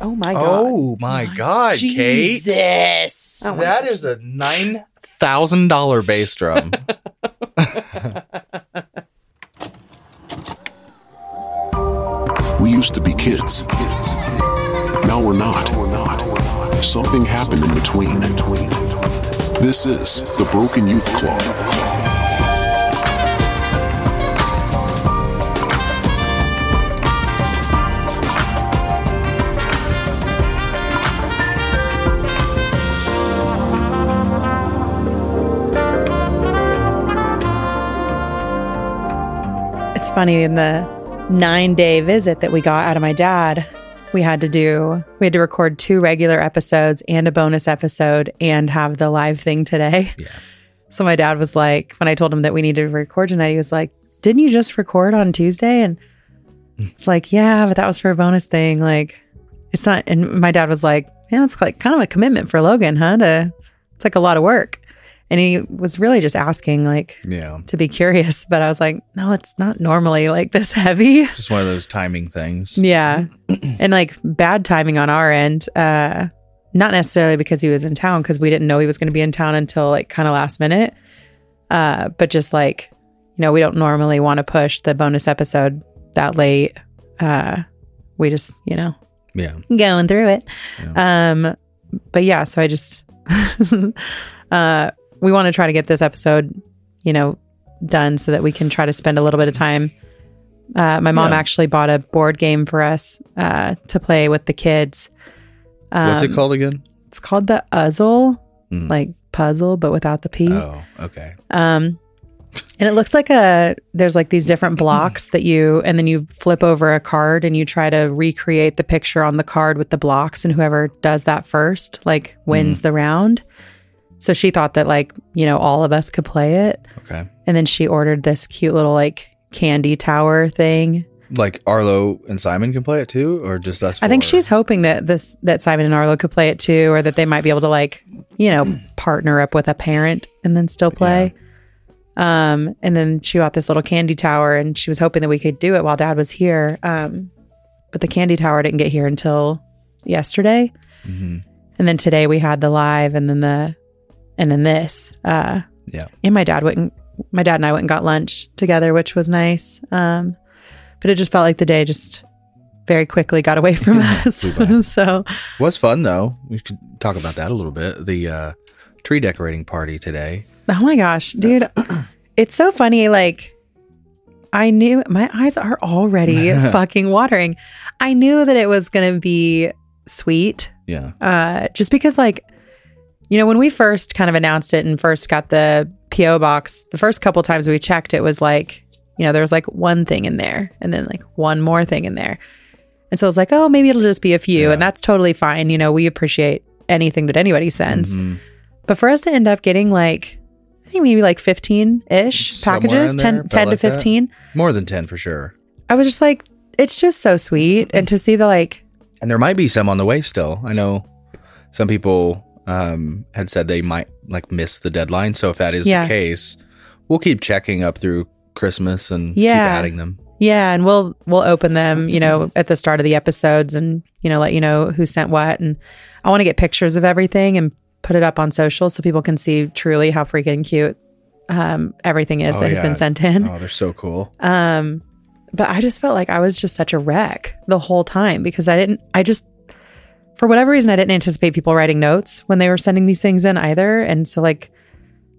Oh my god. Oh my God, Kate. Jesus. I That touch a nine thousand dollar bass drum. We used to be kids. Now we're not. Something happened in between. This is the Broken Youth Club. Funny in the nine day visit that we got out of my dad, we had to do, we had to record two regular episodes and a bonus episode and have the live thing today. Yeah. So my dad was like, when I told him that we needed to record tonight, he was like, Didn't you just record on Tuesday? And hmm. it's like, Yeah, but that was for a bonus thing. Like, it's not. And my dad was like, Yeah, it's like kind of a commitment for Logan, huh? To, it's like a lot of work. And he was really just asking, like, Yeah. to be curious, but I was like, no, it's not normally like this heavy. Just one of those timing things. Yeah. and like bad timing on our end. Uh not necessarily because he was in town because we didn't know he was going to be in town until like kind of last minute. Uh but just like, you know, we don't normally want to push the bonus episode that late. Uh we just, you know, Yeah. going through it. Um, but yeah, so I just, uh, we want to try to get this episode, you know, done so that we can try to spend a little bit of time. Uh, my mom Yeah. actually bought a board game for us uh, to play with the kids. What's it Um, called again? It's called the Uzzle, Mm. like puzzle, but without the P. Oh, okay. Um, and it looks like a there's like these different blocks that you and then you flip over a card and you try to recreate the picture on the card with the blocks and whoever does that first like wins the round. So she thought that like, you know, all of us could play it. Okay. And then she ordered this cute little like candy tower thing. Like Arlo and Simon can play it too, or just us? I think four? she's hoping that this that Simon and Arlo could play it too, or that they might be able to like, you know, partner up with a parent and then still play. Um, and then she bought this little candy tower and she was hoping that we could do it while dad was here. Um, but the candy tower didn't get here until yesterday. Mhm. And then today we had the live and then the and then this. Uh Yeah. and my dad went and my dad and I went and got lunch together, which was nice. Um, but it just felt like the day just very quickly got away from us. So Was fun though. We could talk about that a little bit. The uh, tree decorating party today. Oh my gosh, dude. it's so funny. Like, I knew my eyes are already fucking watering. I knew that it was going to be sweet. Yeah. Uh, just because, like, you know, when we first kind of announced it and first got the PO box, the first couple times we checked, it was like, you know, there was like one thing in there and then like one more thing in there. And so I was like, oh, maybe it'll just be a few. Yeah. And that's totally fine. You know, we appreciate anything that anybody sends. Mhm. But for us to end up getting like, I think maybe like 15 ish packages, 10, there, felt 10 to like that. 15, More than ten for sure. I was just like, it's just so sweet. And to see the like, And there might be some on the way still. I know some people um, had said they might like miss the deadline. So if that is Yeah. the case, we'll keep checking up through Christmas and Yeah. keep adding them. yeah, and we'll, we'll open them, you know, at the start of the episodes and, you know, let you know who sent what. And I want to get pictures of everything and put it up on social so people can see truly how freaking cute um, everything is Oh, that has yeah. been sent in. Oh, they're so cool. Um, but I just felt like I was just such a wreck the whole time because I didn't, I just, for whatever reason, I didn't anticipate people writing notes when they were sending these things in either. And so, like,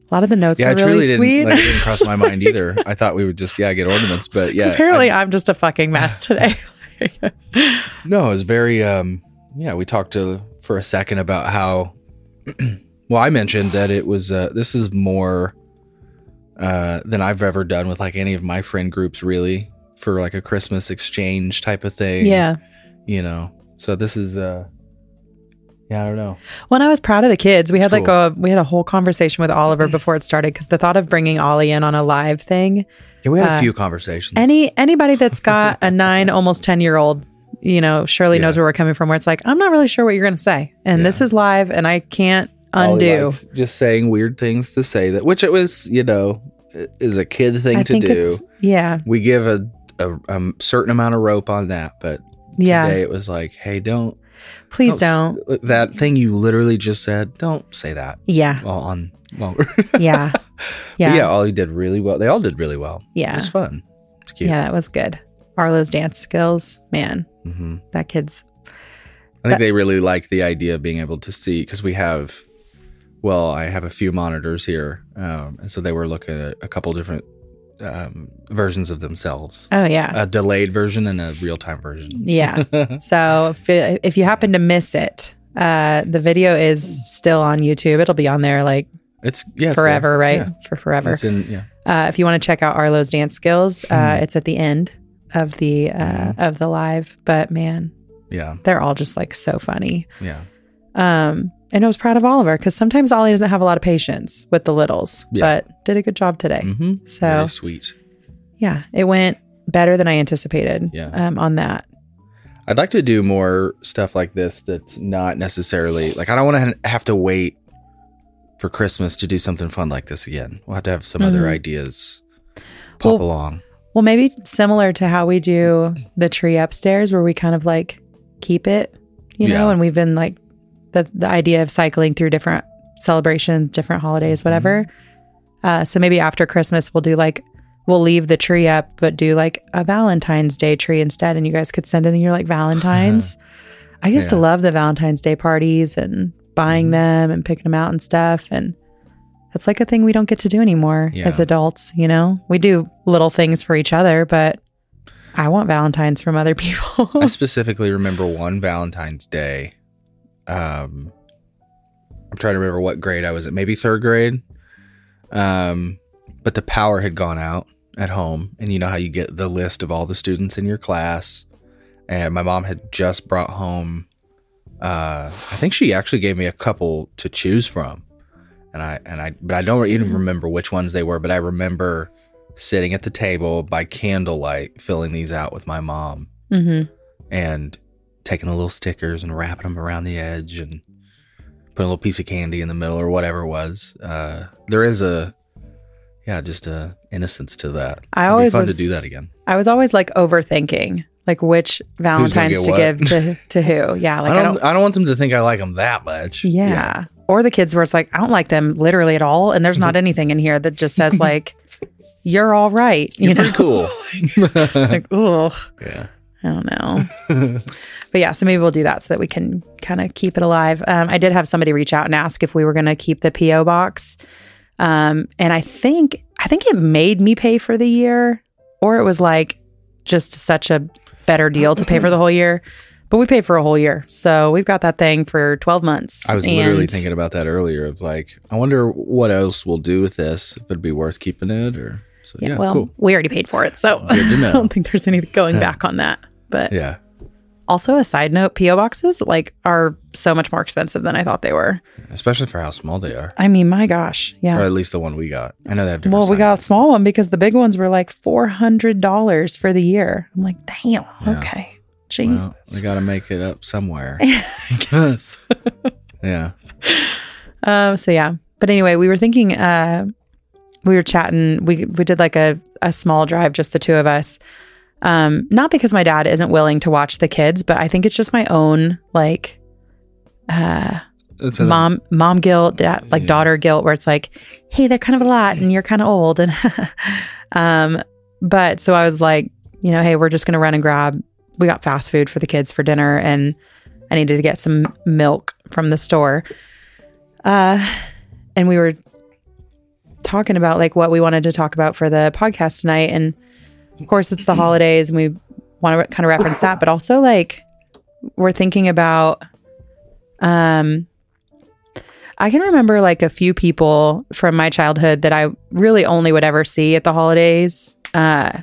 a lot of the notes Yeah, were really sweet. didn't, like, it didn't cross my mind either. I thought we would just, yeah, get ornaments. But yeah. Apparently, I- I'm just a fucking mess today. No, it was very um yeah, we talked to for a second about how well, I mentioned that it was uh this is more uh than I've ever done with like any of my friend groups really for like a Christmas exchange type of thing. yeah. You know. So this is uh yeah, I don't know. When I was proud of the kids, we had It's like a we had a whole conversation with Oliver before it started because the thought of bringing Ollie in on a live thing Yeah, we had Uh, a few conversations. any anybody that's got a nine almost 10 year old you know surely knows where we're coming from where it's like i'm not really sure what you're going to say and this is live and i can't undo just saying weird things to say that which it was, you know, is a kid thing i to do. yeah we give a, a, a certain amount of rope on that, but Yeah. Today it was like, hey, don't Please don't don't. s- that thing you literally just said. Don't say that. Yeah. Well, on well, Yeah. yeah, Yeah. All did really well. They all did really well. Yeah. it was fun. It's cute. Yeah, that was good. Arlo's dance skills, man, hmm that kid's I think they really like the idea of being able to see because we have, well, I have a few monitors here, um, and so they were looking at a couple different um, versions of themselves, oh yeah. a delayed version and a real time version. Yeah. so if, if you happen to miss it, uh, the video is still on YouTube. It'll be on there like It's yeah, forever, there. right? Yeah. For forever. It's in yeah. Uh, if you want to check out Arlo's dance skills, uh, Hmm. it's at the end of the uh, of the live. But man, Yeah, they're all just like so funny. yeah, Um, and I was proud of Oliver because sometimes Ollie doesn't have a lot of patience with the littles, Yeah. but did a good job today. hmm So Very sweet. yeah, it went better than I anticipated. Yeah. Um, on that. I'd like to do more stuff like this. That's not necessarily like I don't want to have to wait for Christmas to do something fun like this again. We'll have to have some other Mhm. ideas pop Well, along. Well, maybe similar to how we do the tree upstairs, where we kind of like keep it, you know, and we've been like the the idea of cycling through different celebrations, different holidays, whatever. Uh, so maybe after Christmas, we'll do like we'll leave the tree up, but do like a Valentine's Day tree instead, and you guys could send in your like Valentines. I used to love the Valentine's Day parties and buying Mhm. them and picking them out and stuff, and that's like a thing we don't get to do anymore Yeah. as adults. You know, we do little things for each other, but I want Valentines from other people. I specifically remember one Valentine's Day. Um, I'm trying to remember what grade I was at, maybe third grade. Um, but the power had gone out at home, and you know how you get the list of all the students in your class. And my mom had just brought home. Uh, I think she actually gave me a couple to choose from, and I and I, but I don't even remember which ones they were. But I remember sitting at the table by candlelight, filling these out with my mom hmm and taking the little stickers and wrapping them around the edge and putting a little piece of candy in the middle or whatever it was. Uh, there is a, yeah, just a innocence to that. I It'd be always fun was- to do that again. I was always like overthinking, like which Valentines to get give to to who. Yeah, like I don't, I don't, want them to think I like them that much. Yeah. Or the kids where it's like, I don't like them literally at all. And there's not anything in here that just says like, you're all right. You You're know, pretty cool. like, ugh, yeah. I don't know. But yeah, so maybe we'll do that so that we can kind of keep it alive. Um, I did have somebody reach out and ask if we were going to keep the PO box. Um, and I think, I think it made me pay for the year or it was like just such a better deal to pay for the whole year. But we paid for a whole year. So we've got that thing for 12 months. I was literally thinking about that earlier of like, I wonder what else we'll do with this. If it'd be worth keeping it or, so yeah, well, cool. we already paid for it, so Good to know. I don't think there's any going back on that. But Yeah. Also, a side note: PO boxes like are so much more expensive than I thought they were. Especially for how small they are. I mean, my gosh, yeah. Or at least the one we got. I know they have different Well, we got a small one because the big ones were like four hundred dollars for the year. I'm like, damn, Yeah. okay, Jesus. Well, we got to make it up somewhere. Yeah. Um, so yeah. But anyway, we were thinking uh we were chatting, we we did like a, a small drive, just the two of us. Um, not because my dad isn't willing to watch the kids, but I think it's just my own like uh It's mom mom guilt, dad, like Yeah. daughter guilt, where it's like, hey, they're kind of a lot and you're kind of old. And um, but so I was like, you know, hey, we're just gonna run and grab we got fast food for the kids for dinner and I needed to get some milk from the store. Uh and we were talking about like what we wanted to talk about for the podcast tonight. And of course it's the holidays and we want to kind of reference that, but also like we're thinking about um I can remember like a few people from my childhood that I really only would ever see at the holidays. Uh,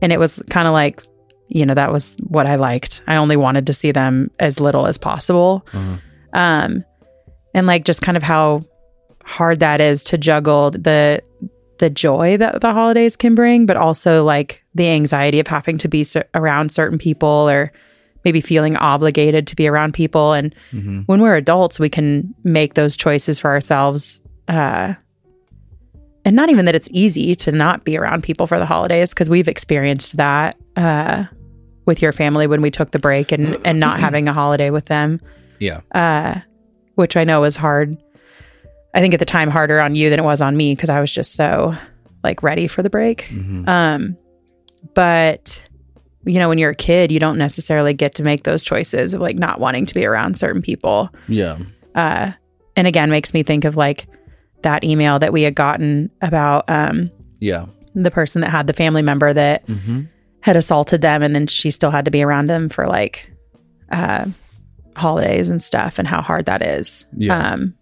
and it was kind of like, you know, that was what I liked. I only wanted to see them as little as possible. Mhm. Um, and like just kind of how hard that is to juggle the the joy that the holidays can bring, but also like the anxiety of having to be around certain people or maybe feeling obligated to be around people and Mhm. when we're adults, we can make those choices for ourselves. Uh, and not even that it's easy to not be around people for the holidays because we've experienced that. Uh, with your family when we took the break and and not having a holiday with them, Yeah. uh, which I know was hard. I think at the time harder on you than it was on me because I was just so like ready for the break. Mhm. Um, but you know, when you're a kid, you don't necessarily get to make those choices of like not wanting to be around certain people. Yeah. Uh, and again, makes me think of like that email that we had gotten about um, Yeah. the person that had the family member that Mm-hmm. had assaulted them, and then she still had to be around them for like uh, holidays and stuff, and how hard that is. Yeah. Um,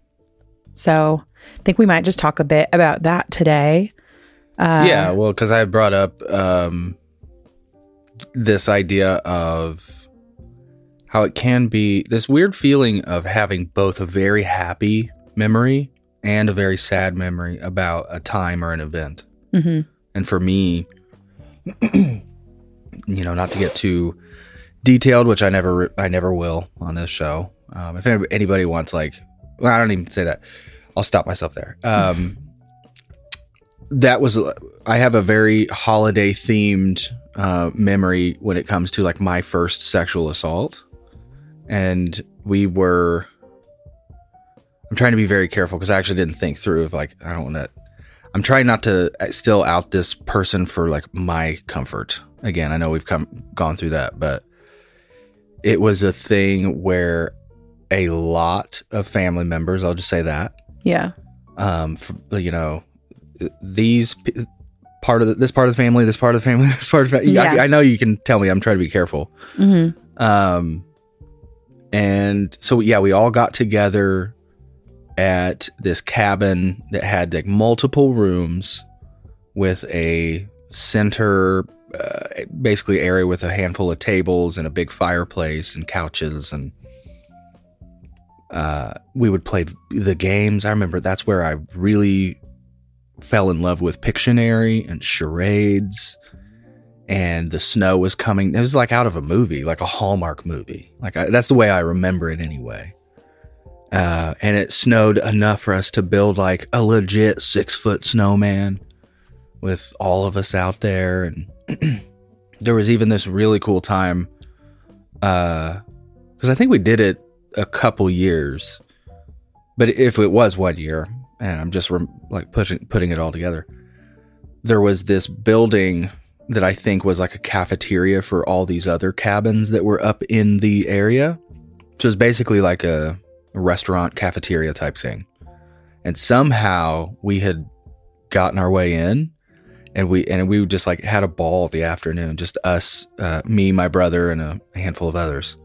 so I think we might just talk a bit about that today. Uh, yeah. Well, because I brought up um, this idea of how it can be this weird feeling of having both a very happy memory and a very sad memory about a time or an event. mhm. And for me, you know, not to get too detailed, which I never, I never will on this show. Um, if anybody wants, like, well, I don't even say that. I'll stop myself there. Um, that was, I have a very holiday themed uh, memory when it comes to like my first sexual assault, and we were. I'm trying to be very careful because I actually didn't think through of like I don't want to I'm trying not to uh, still out this person for like my comfort. Again, I know we've come gone through that, but it was a thing where a lot of family members, I'll just say that, Yeah. um, f you know, these p- part of the, this part of the family, this part of the family, this part of the family. Yeah. I, I know you can tell me. I'm trying to be careful. hmm Um, and so yeah, we all got together at this cabin that had like multiple rooms with a center, uh, basically area with a handful of tables and a big fireplace and couches and. Uh, we would play the games. I remember that's where I really fell in love with Pictionary and charades and the snow was coming. It was like out of a movie, like a Hallmark movie. Like I, that's the way I remember it anyway. Uh, and it snowed enough for us to build like a legit six foot snowman with all of us out there. And there was even this really cool time, because I think we did it a couple years, but if it was one year, and I'm just like pushing putting it all together, there was this building that I think was like a cafeteria for all these other cabins that were up in the area. So it was basically like a restaurant cafeteria type thing. And somehow we had gotten our way in and we and we just like had a ball the afternoon, just us, uh, me, my brother, and a handful of others.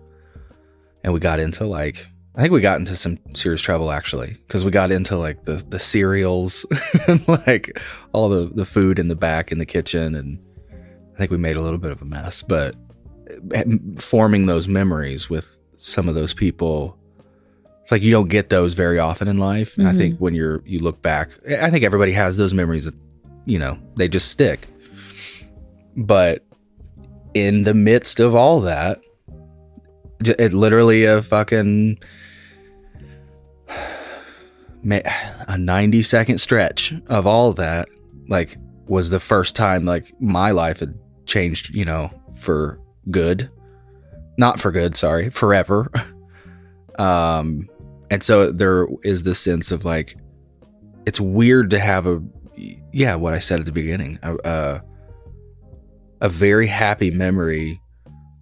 And we got into like I think we got into some serious trouble actually because we got into like the the cereals and like all the the food in the back in the kitchen and I think we made a little bit of a mess, but eh, forming those memories with some of those people, it's like you don't get those very often in life. And I think mm-hmm. when you're you look back, eh, I think everybody has those memories that you know they just stick. But in the midst of all that, it literally a fucking ma- a 90 second stretch of all that like was the first time like my life had changed you know for good. Not for good sorry forever. Um and so there is this sense of like it's weird to have a yeah what i said at the beginning a, a, a very happy memory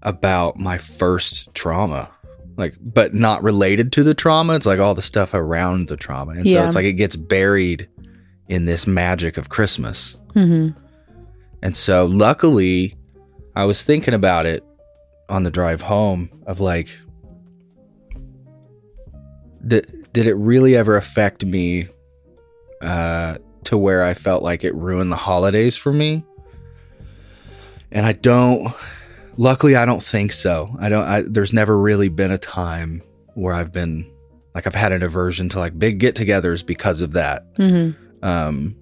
about my first trauma like but not related to the trauma. It's like all the stuff around the trauma. And so it's like it gets buried in this magic of christmas. Hmm and so luckily i was thinking about it on the drive home of like did, did it really ever affect me uh to where i felt like it ruined the holidays for me? And i don't luckily i don't think so. I don't I, there's never really been a time where i've been like i've had an aversion to like big get-togethers because of that. Hmm um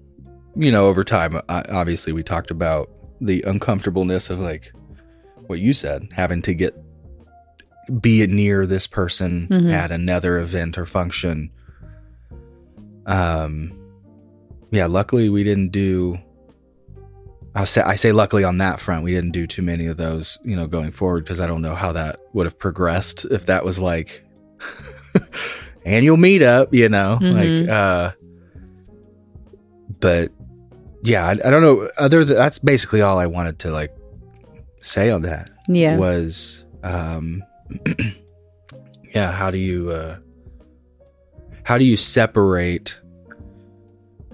you know over time I, obviously we talked about the uncomfortableness of like what you said having to get be near this person Mhm. at another event or function. Um yeah luckily we didn't do I'll say I say luckily on that front we didn't do too many of those, you know, going forward because I don't know how that would have progressed if that was like annual meetup, you know, Mhm. like uh but yeah, I, I don't know other that's basically all I wanted to like say on that Yeah. was um yeah, how do you uh how do you separate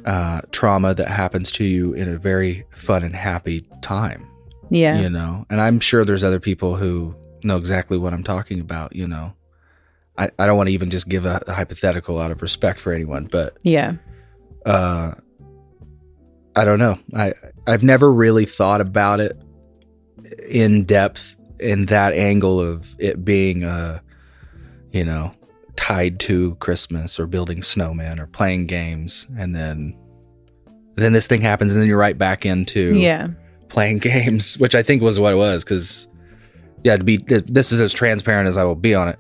uh trauma that happens to you in a very fun and happy time? Yeah. you know and i'm sure there's other people who know exactly what i'm talking about you know i, I don't want to even just give a, a hypothetical out of respect for anyone but Yeah. uh i don't know i i've never really thought about it in depth in that angle of it being uh you know tied to christmas or building snowmen or playing games and then then this thing happens and then you're right back into Yeah. playing games, which I think was what it was. Because yeah, to be this is as transparent as I will be on it.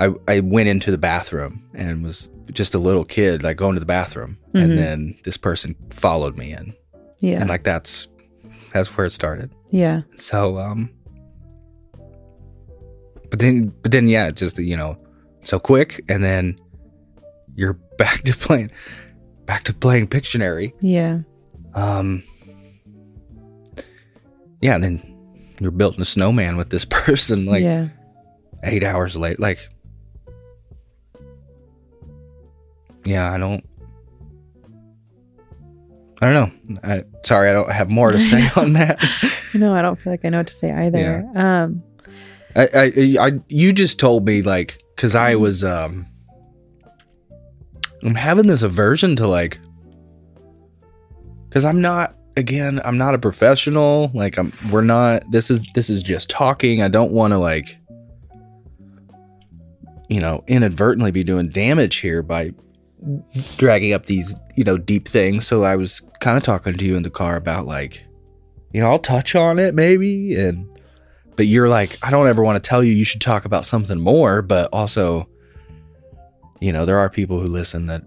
I I went into the bathroom and was just a little kid, like going to the bathroom, Mhm. and then this person followed me in, Yeah. and like that's that's where it started. yeah. So um, but then but then yeah, just you know, so quick, and then you're back to playing back to playing Pictionary. Yeah. Um, yeah, and then you're building a snowman with this person like yeah. eight hours late. Like, yeah, I don't, I don't know. I, sorry, I don't have more to say on that. You know, I don't feel like I know what to say either. Um, I, I, I, you just told me like, cause I was, um, I'm having this aversion to like, cause I'm not, again, I'm not a professional. Like I'm, we're not, this is, this is just talking. I don't want to like, you know, inadvertently be doing damage here by dragging up these, you know, deep things. So I was kind of talking to you in the car about like, you know, I'll touch on it maybe. And, but you're like, I don't ever want to tell you you should talk about something more, but also, you know, there are people who listen that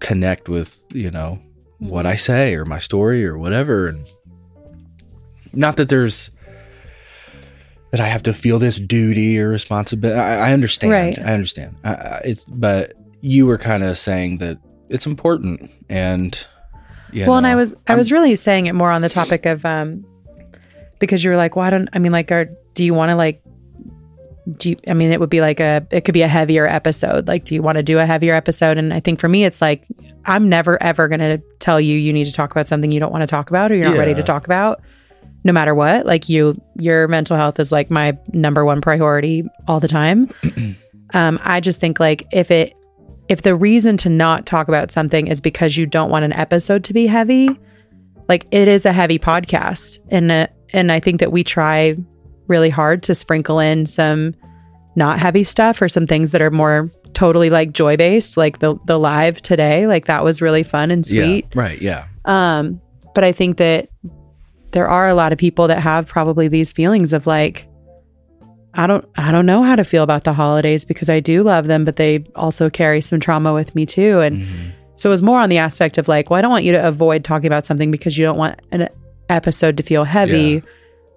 connect with, you know, what I say or my story or whatever. And not that there's, that I have to feel this duty or responsibility. I, I understand. Right. I understand. I, I, it's, but you were kind of saying that it's important and, well, and I was I I'm- was really saying it more on the topic of um because you were like, well, I don't I mean like are do you want to like do you, I mean it would be like a it could be a heavier episode. Like do you want to do a heavier episode? And I think for me it's like I'm never ever going to tell you you need to talk about something you don't want to talk about or you're not ready to talk about no matter what. Like you your mental health is like my number one priority all the time. um I just think like if it if the reason to not talk about something is because you don't want an episode to be heavy, like it is a heavy podcast, and uh, and I think that we try really hard to sprinkle in some not heavy stuff or some things that are more totally like joy based, like the the live today, like that was really fun and sweet. Yeah, right. Yeah. Um, but I think that there are a lot of people that have probably these feelings of like, I don't, I don't know how to feel about the holidays because I do love them, but they also carry some trauma with me too. And Mhm. so it was more on the aspect of like, well, I don't want you to avoid talking about something because you don't want an episode to feel heavy Yeah.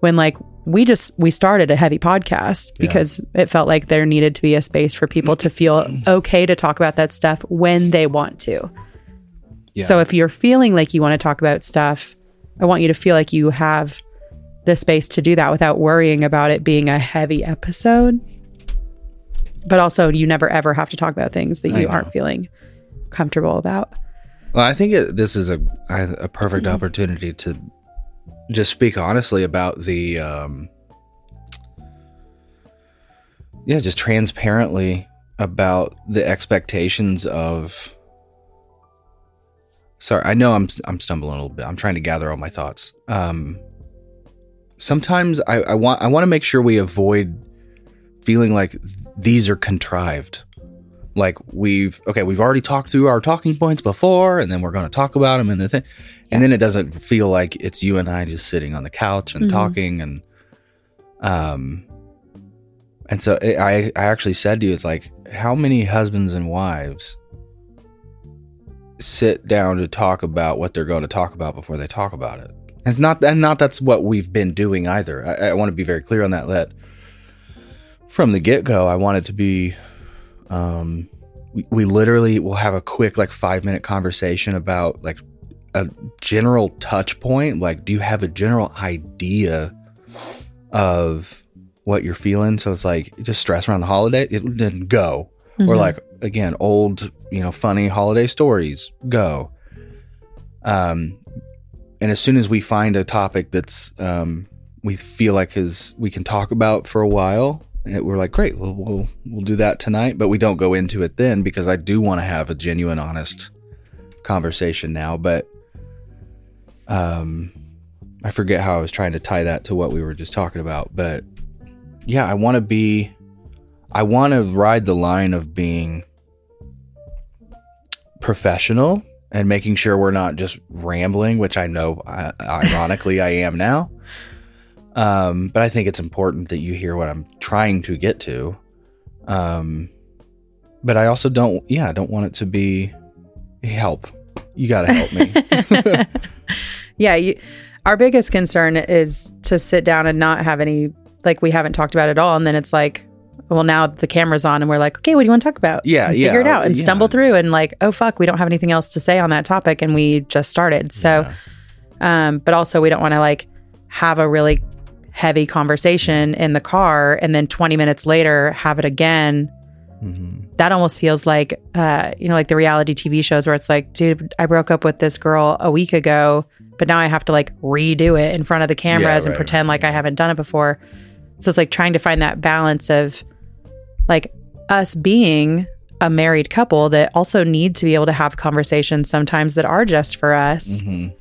when like we just we started a heavy podcast Yeah. because it felt like there needed to be a space for people to feel okay to talk about that stuff when they want to. Yeah. So if you're feeling like you want to talk about stuff, I want you to feel like you have the space to do that without worrying about it being a heavy episode. But also, you never ever have to talk about things that you aren't feeling comfortable about. Well, I think it, this is a a perfect Mm-hmm. opportunity to just speak honestly about the, um, yeah, just transparently about the expectations of. Sorry, I know I'm I'm stumbling a little bit. I'm trying to gather all my thoughts. Um, sometimes I, I want I want to make sure we avoid feeling like these are contrived like we've okay we've already talked through our talking points before and then we're going to talk about them and the thing and then it doesn't feel like it's you and i just sitting on the couch and Mhm. talking and um and so it, i i actually said to you it's like how many husbands and wives sit down to talk about what they're going to talk about before they talk about it. And it's not, and not that's what we've been doing either. I, I want to be very clear on that. That from the get go, I want it to be, um, we, we literally will have a quick like five minute conversation about like a general touch point. Like, do you have a general idea of what you're feeling? So it's like just stress around the holiday. It didn't go. Or Mhm. like again, old you know funny holiday stories go. Um, and as soon as we find a topic that's um we feel like is we can talk about for a while, we're like, great, we'll, we'll we'll do that tonight. But we don't go into it then because I do want to have a genuine, honest conversation now. But um, I forget how I was trying to tie that to what we were just talking about. But yeah, I want to be, I want to ride the line of being professional and making sure we're not just rambling, which I know, uh, ironically, I am now. Um, but I think it's important that you hear what I'm trying to get to. Um, but I also don't, yeah, I don't want it to be help. You got to help me. yeah, you, our biggest concern is to sit down and not have any like we haven't talked about it all, and then it's like, well, now the camera's on, and we're like, okay, what do you want to talk about? Yeah, And yeah, figure it out and yeah. stumble through, and like, oh fuck, we don't have anything else to say on that topic, and we just started. So, um, but also we don't want to like have a really heavy conversation in the car, and then twenty minutes later have it again Mhm. that almost feels like uh you know like the reality tv shows where it's like dude i broke up with this girl a week ago but now i have to like redo it in front of the cameras and right, pretend like i haven't done it before so it's like trying to find that balance of like us being a married couple that also need to be able to have conversations sometimes that are just for us Mhm.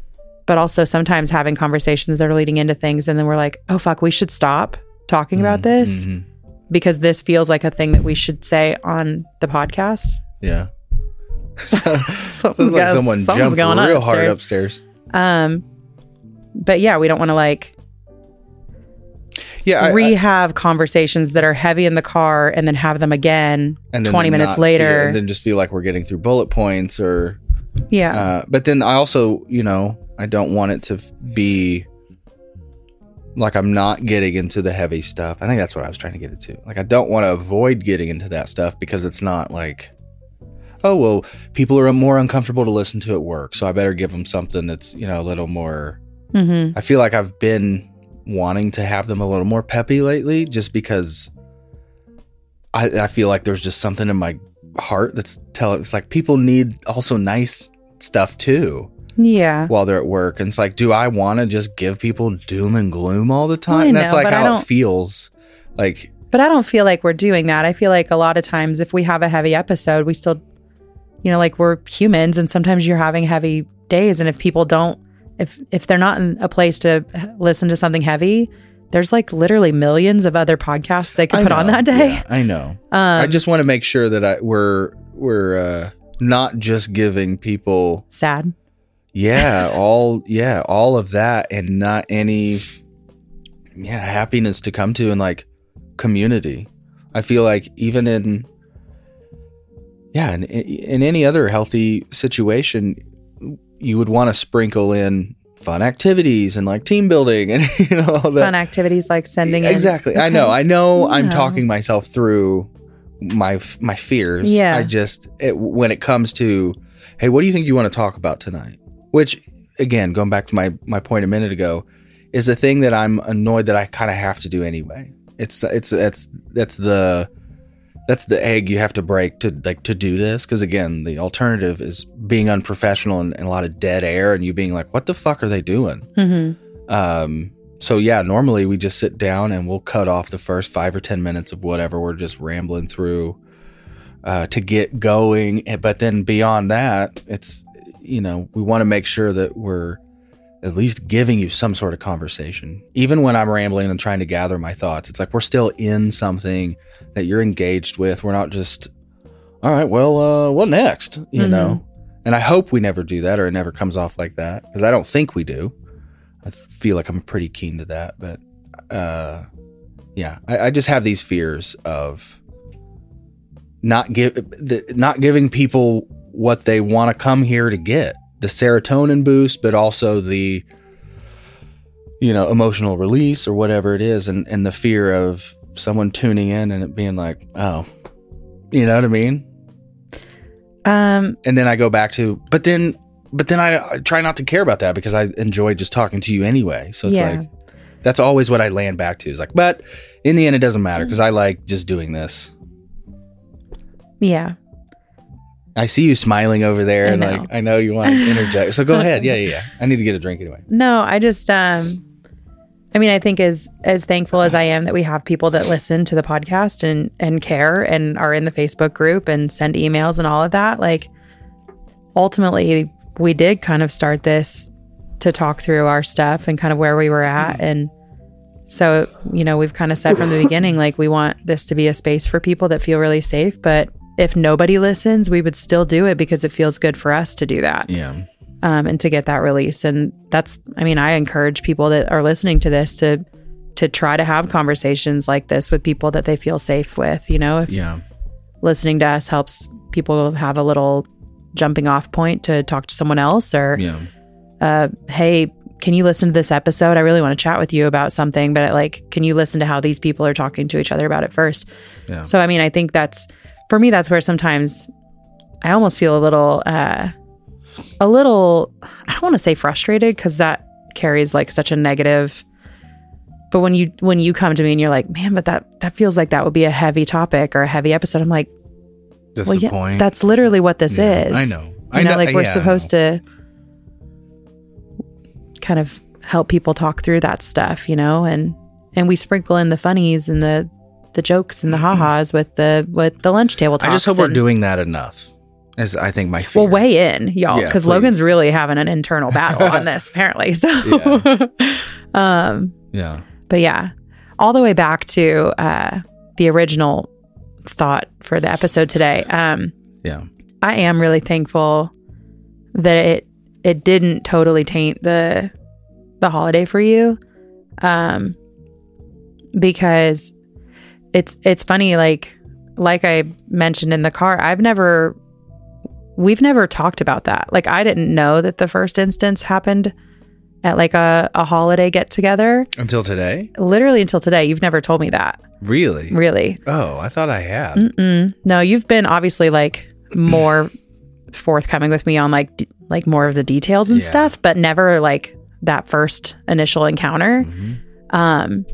But also sometimes having conversations that are leading into things and then we're like oh fuck we should stop talking about this Mhm. because this feels like a thing that we should say on the podcast. Yeah. Something's, like someone something's jumped going on real hard upstairs. upstairs. Um, but yeah, we don't want to like Yeah, I- I- rehab conversations that are heavy in the car and then have them again and 20 minutes later. feel, and then just feel like we're getting through bullet points or yeah. uh, but then i also you know i don't want it to be like i'm not getting into the heavy stuff. I think that's what i was trying to get into like i don't want to avoid getting into that stuff because it's not like oh well people are more uncomfortable to listen to at work so i better give them something that's you know a little more hmm I feel like I've been wanting to have them a little more peppy lately just because I, I feel like there's just something in my heart that's telling it's like people need also nice stuff too Yeah. while they're at work. And it's like, do I want to just give people doom and gloom all the time? that's know, like how it feels. Like, But I don't feel like we're doing that. I feel like a lot of times if we have a heavy episode, we still, you know, like we're humans and sometimes you're having heavy days. And if people don't, if, if they're not in a place to listen to something heavy, there's like literally millions of other podcasts they could I put on that day. yeah, I know. Um, I just want to make sure that I we're we're uh, not just giving people sad. Yeah all yeah all of that and not any yeah happiness to come to in like community. I feel like even in yeah in, in any other healthy situation you would want to sprinkle in fun activities and like team building and you know all that. Fun activities like sending in- exactly. I know. I know i'm talking myself through my my fears. Yeah. i just it, when it comes to hey what do you think you want to talk about tonight which again going back to my my point a minute ago is a thing that i'm annoyed that i kind of have to do anyway it's it's it's that's the that's the egg you have to break to like to do this because again the alternative is being unprofessional and, and a lot of dead air and you being like what the fuck are they doing Mhm. um, so yeah, normally we just sit down and we'll cut off the first five or ten minutes of whatever we're just rambling through uh, to get going. But then beyond that, it's you know we want to make sure that we're at least giving you some sort of conversation. Even when I'm rambling and trying to gather my thoughts, it's like we're still in something that you're engaged with. We're not just all right. Well, uh, what next? You Mhm. know. And I hope we never do that or it never comes off like that because I don't think we do. I feel like I'm pretty keen to that, but uh, yeah, I, I just have these fears of not give the, not giving people what they want to come here to get the serotonin boost, but also the you know emotional release or whatever it is, and and the fear of someone tuning in and it being like, oh, you know what I mean? Um, And then I go back to, but then, but then I, I try not to care about that because I enjoy just talking to you anyway. So it's Yeah. like that's always what I land back to is like, but in the end, it doesn't matter because I like just doing this. yeah. I see you smiling over there, I and know. like I know you want to interject. So go ahead. Yeah, yeah, yeah. I need to get a drink anyway. No, I just um I mean, I think as as thankful as I am that we have people that listen to the podcast and and care and are in the Facebook group and send emails and all of that, like ultimately we did kind of start this to talk through our stuff and kind of where we were at and so, you know, we've kind of said from the beginning like we want this to be a space for people that feel really safe, but if nobody listens, we would still do it because it feels good for us to do that Yeah, um, and to get that release. And that's, I mean, I encourage people that are listening to this to to try to have conversations like this with people that they feel safe with. You know, if yeah, listening to us helps people have a little jumping off point to talk to someone else, or yeah, uh, hey, can you listen to this episode? I really want to chat with you about something, but like, can you listen to how these people are talking to each other about it first? Yeah. So, I mean, I think that's for me. That's where sometimes I almost feel a little, uh, a little. I don't want to say frustrated because that carries like such a negative. But when you when you come to me and you're like, man, but that that feels like that would be a heavy topic or a heavy episode. I'm like, that's well, yeah, point. that's literally what this Yeah, is. I know. You I know, know. like we're yeah, supposed to kind of help people talk through that stuff, you know, and and we sprinkle in the funnies and the the jokes and the ha-has with the with the lunch table talks. I just hope we're doing that enough. Is I think my fear. Well, weigh in, y'all, Yeah, because Logan's really having an internal battle on this, apparently. So, um, Yeah, but yeah, all the way back to uh, the original thought for the episode today. Um, yeah, I am really thankful that it it didn't totally taint the the holiday for you. Um because it's it's funny like like I mentioned in the car, I've never we've never talked about that. Like I didn't know that the first instance happened at like a, a holiday get together. until today. Literally until today. You've never told me that. Really? Really. Oh, I thought I had. Mm-mm. No, you've been obviously like more forthcoming with me on like d- like more of the details and Yeah. stuff, but never like that first initial encounter. Mhm. Um,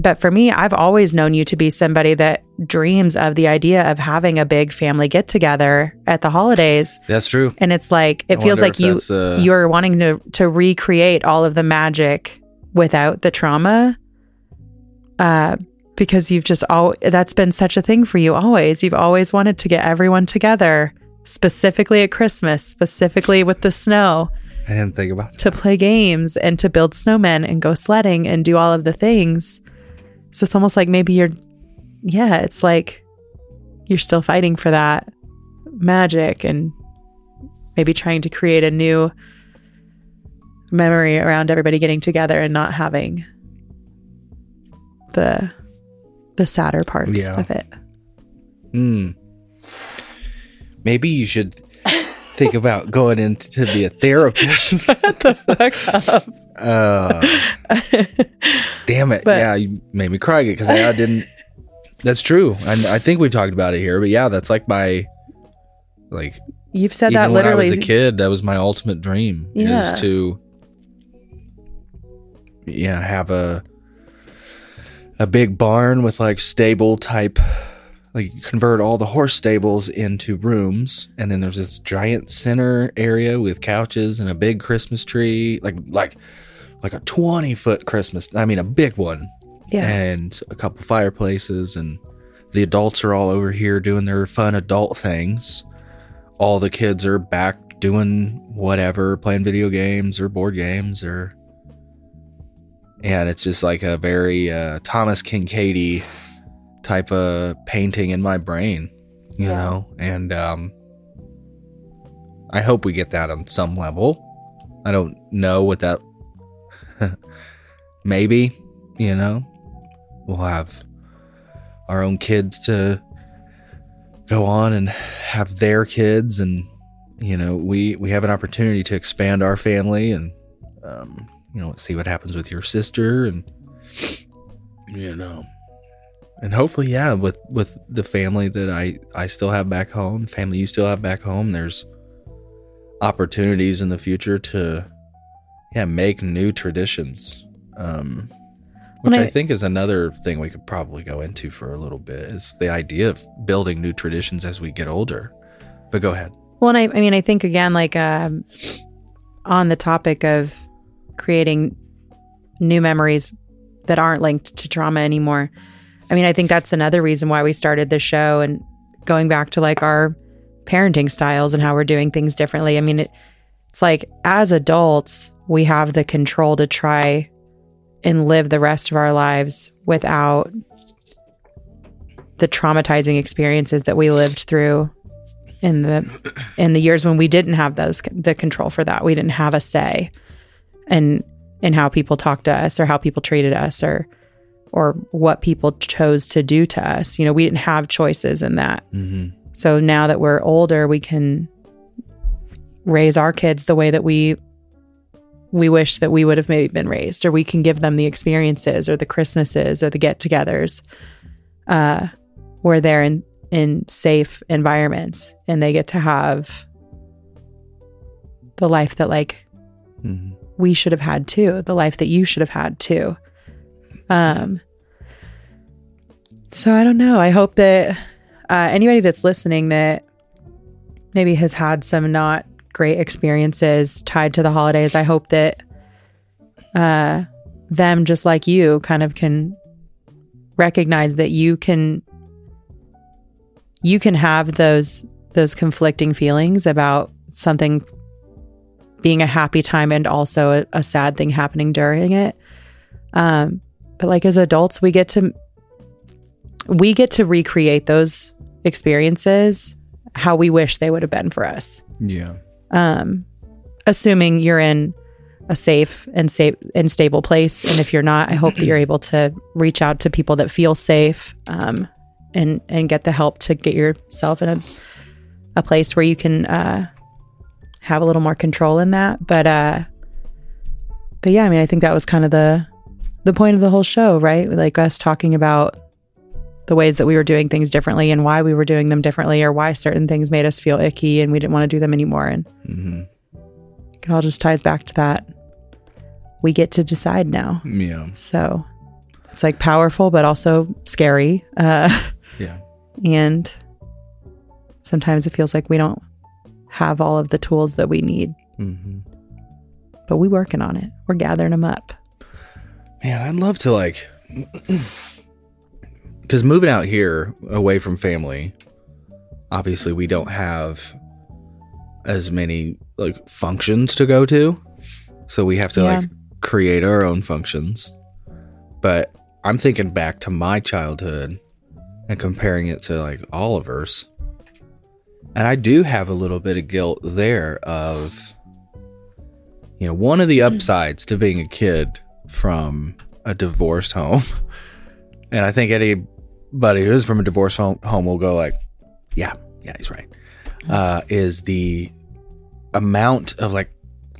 but for me, I've always known you to be somebody that dreams of the idea of having a big family get together at the holidays. That's true. And it's like it I feels like you uh... you're wanting to to recreate all of the magic without the trauma. Uh because you've just all that's been such a thing for you always. You've always wanted to get everyone together, specifically at Christmas, specifically with the snow, I didn't think about. that. to play games and to build snowmen and go sledding and do all of the things. So it's almost like maybe you're yeah, it's like you're still fighting for that magic and maybe trying to create a new memory around everybody getting together and not having the the sadder parts Yeah. of it. Hmm. Maybe you should think about going in to be a therapist. Shut the fuck up. Uh, damn it! But- yeah, you made me cry because I, I didn't. That's true. I, I think we've talked about it here, but yeah, that's like my like You've said that when I was a kid. That was my ultimate dream. Yeah. Is to yeah have a a big barn with like stable type like you convert all the horse stables into rooms and then there's this giant center area with couches and a big christmas tree like like like a 20 foot christmas i mean a big one Yeah. and a couple fireplaces and the adults are all over here doing their fun adult things all the kids are back doing whatever playing video games or board games or and it's just like a very uh, thomas kinkade type of painting in my brain you Yeah. know? And um i hope we get that on some level. I don't know what that maybe you know? We'll have our own kids to go on and have their kids and you know, we we have an opportunity to expand our family and um, you know, see what happens with your sister and you know, and hopefully, yeah, with with the family that I I still have back home, family you still have back home, there's opportunities in the future to yeah make new traditions. Um, which I, I- think is another thing we could probably go into for a little bit is the idea of building new traditions as we get older. But go ahead. Well, and I, I mean, I think again, like um, on the topic of creating new memories that aren't linked to trauma anymore. I mean, I think that's another reason why we started this show and going back to like our parenting styles and how we're doing things differently. I mean, it, it's like as adults, we have the control to try and live the rest of our lives without the traumatizing experiences that we lived through in the in the years when we didn't have those the control for that we didn't have a say in in how people talked to us or how people treated us or or what people chose to do to us you know we didn't have choices in that Mm-hmm. so now that we're older we can raise our kids the way that we we wish that we would have maybe been raised or we can give them the experiences or the christmases or the get-togethers uh where they're in in safe environments and they get to have the life that like Mm-hmm. we should have had too, the life that you should have had too. Um so I don't know. I hope that uh anybody that's listening that maybe has had some not great experiences tied to the holidays, I hope that uh them just like you kind of can recognize that you can you can have those those conflicting feelings about something being a happy time and also a, a sad thing happening during it. Um, but like as adults, we get to we get to recreate those experiences how we wish they would have been for us. Yeah. Um, assuming you're in a safe and safe and stable place, and if you're not, I hope that you're able to reach out to people that feel safe, um, and and get the help to get yourself in a a place where you can uh, have a little more control in that. But uh, but yeah, I mean, I think that was kind of the the point of the whole show, right? Like us talking about the ways that we were doing things differently and why we were doing them differently, or why certain things made us feel icky and we didn't want to do them anymore. And Mm-hmm. it all just ties back to that. We get to decide now. Yeah. So it's like powerful, but also scary. Uh, Yeah. and sometimes it feels like we don't have all of the tools that we need, Mm-hmm. but we're working on it. We're gathering them up. Man, I'd love to like, because moving out here away from family, obviously we don't have as many like functions to go to, so we have to Yeah. like create our own functions. But I'm thinking back to my childhood and comparing it to like Oliver's, and I do have a little bit of guilt there of, you know, one of the mm. upsides to being a kid from a divorced home. And I think anybody who is from a divorced home, home will go like, yeah, yeah, he's right. Uh, is the amount of like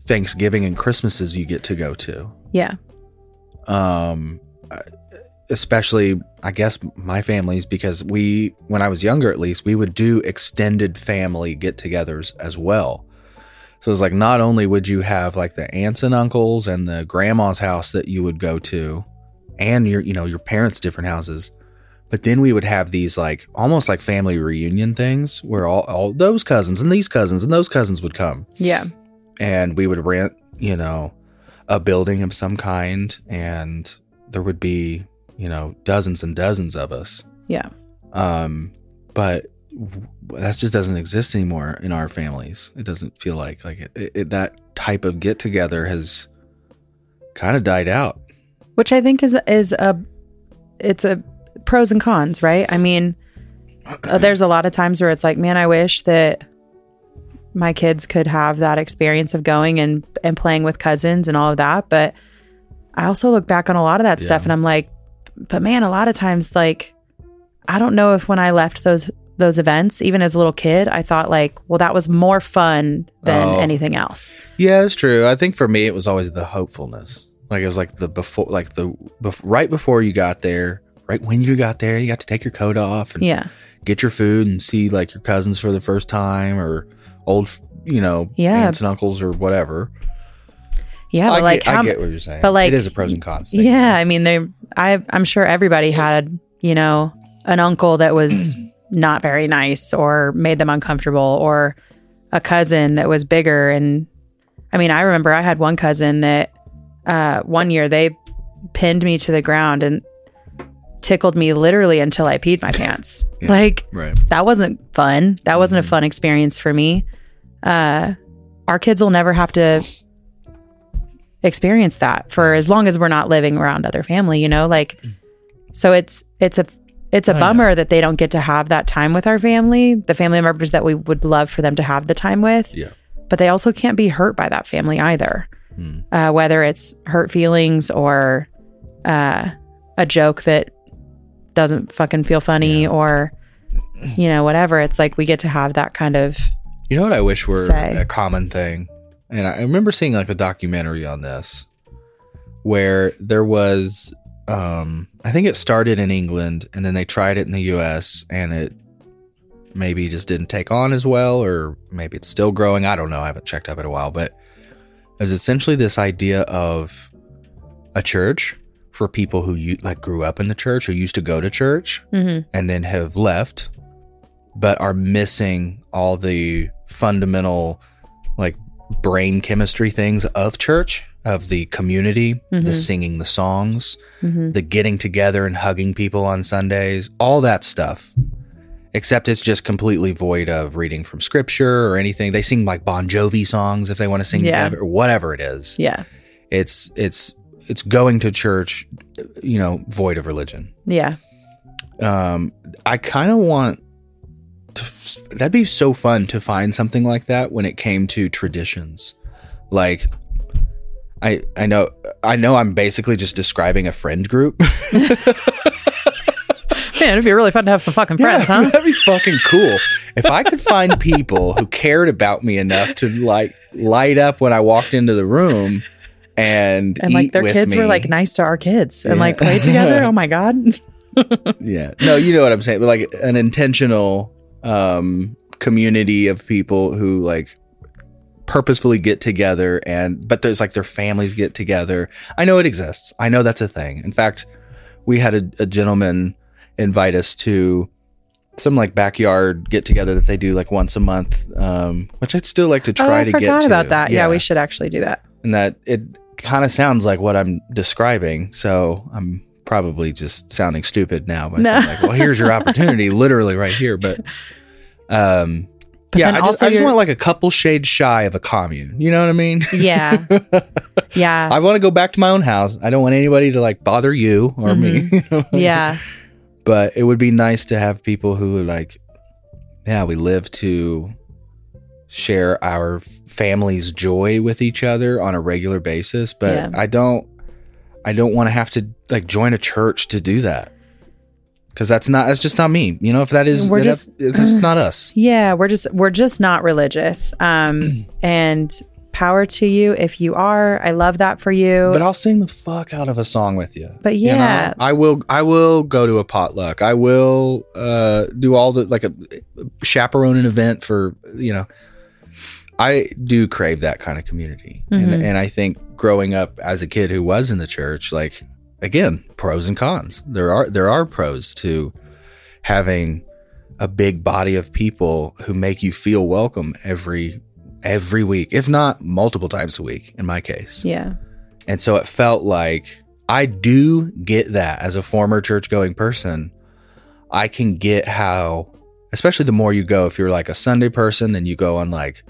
Thanksgiving and Christmases you get to go to. Yeah. Um, uh, especially, I guess my family's because we, when I was younger at least, we would do extended family get togethers as well. So it's like not only would you have like the aunts and uncles and the grandma's house that you would go to, and your you know your parents' different houses, but then we would have these like almost like family reunion things where all, all those cousins and these cousins and those cousins would come, Yeah. and we would rent you know a building of some kind, and there would be you know dozens and dozens of us. Yeah. Um, but that just doesn't exist anymore in our families. It doesn't feel like like it, it, that type of get together has kind of died out. Which I think is is a it's a pros and cons, right? I mean, uh, there's a lot of times where it's like, man, I wish that my kids could have that experience of going and and playing with cousins and all of that, but I also look back on a lot of that stuff and I'm like, but man, a lot of times like I don't know if when I left those those events, even as a little kid, I thought like, well, that was more fun than Oh. anything else. Yeah, it's true. I think for me, it was always the hopefulness. Like it was like the before, like the bef- right before you got there, right when you got there, you got to take your coat off and Yeah. get your food and see like your cousins for the first time or old, you know, Yeah. aunts and uncles or whatever. Yeah. I, But like, get, how, I get what you're saying. but, like, it is a pros and cons. Thing. yeah. I mean, they, I, I'm sure everybody had, you know, an uncle that was not very nice or made them uncomfortable or a cousin that was bigger. And I mean, I remember I had one cousin that uh, one year they pinned me to the ground and tickled me literally until I peed my pants. Yeah. Like, Right. that wasn't fun. That wasn't a fun experience for me. Uh, our kids will never have to experience that for as long as we're not living around other family, you know, like, so it's, it's a, it's a know. bummer that they don't get to have that time with our family, the family members that we would love for them to have the time with. Yeah. But they also can't be hurt by that family either. Hmm. Uh, whether it's hurt feelings or uh, a joke that doesn't fucking feel funny or, you know, whatever. It's like we get to have that kind of, You know what I wish were Say. a common thing? And I remember seeing like a documentary on this where there was um I think it started in England and then they tried it in the US and it maybe just didn't take on as well or maybe it's still growing. I don't know. I haven't checked up in a while, but it was essentially this idea of a church for people who you like grew up in the church or used to go to church Mhm. and then have left, but are missing all the fundamental, like brain chemistry things of church, of the community, the Mhm. singing the songs, Mhm. the getting together and hugging people on Sundays, all that stuff. Except it's just completely void of reading from scripture or anything. They sing like Bon Jovi songs if they want to sing Yeah. together or whatever it is. yeah, It's it's it's going to church, you know, void of religion yeah, um i kind of want to, that'd be so fun to find something like that when it came to traditions like i i know i know i'm basically just describing a friend group man, it'd be really fun to have some fucking friends, Yeah, huh? that'd be fucking cool if i could find people who cared about me enough to like light up when i walked into the room and And like their kids were like nice to our kids and Yeah. like played together. Oh my god, yeah no you know what i'm saying but like an intentional um community of people who like purposefully get together and but there's like their families get together i know it exists i know that's a thing in fact we had a, a gentleman invite us to some like backyard get together that they do like once a month um which i'd still like to oh, try I to forgot get to about that. Yeah. we should actually do that. and that it kind of sounds like what I'm describing. So I'm probably just sounding stupid now by No. saying like, "Well, here's your opportunity," literally right here. But, um, But yeah, I just, I just want like a couple shades shy of a commune. You know what I mean? Yeah, yeah, I want to go back to my own house. I don't want anybody to like bother you or me. Mm-hmm. yeah, But it would be nice to have people who like, yeah, we live to share our family's joy with each other on a regular basis. But Yeah. I don't, I don't want to have to like join a church to do that. Cause that's not, that's just not me. You know, if that is, We're that- just- it's just not us. yeah. We're just we're just not religious. Um, and power to you if you are. I love that for you. But I'll sing the fuck out of a song with you. But You know? yeah. I will. I will go to a potluck. I will uh, do all the like a chaperone an event for you know. I do crave that kind of community, Mhm. and and I think growing up as a kid who was in the church, like again, pros and cons. There are there are pros to having a big body of people who make you feel welcome every every week, if not multiple times a week. In my case, yeah, and so it felt like I do get that as a former church going person. I can get how, especially the more you go, if you're like a Sunday person, then you go on like,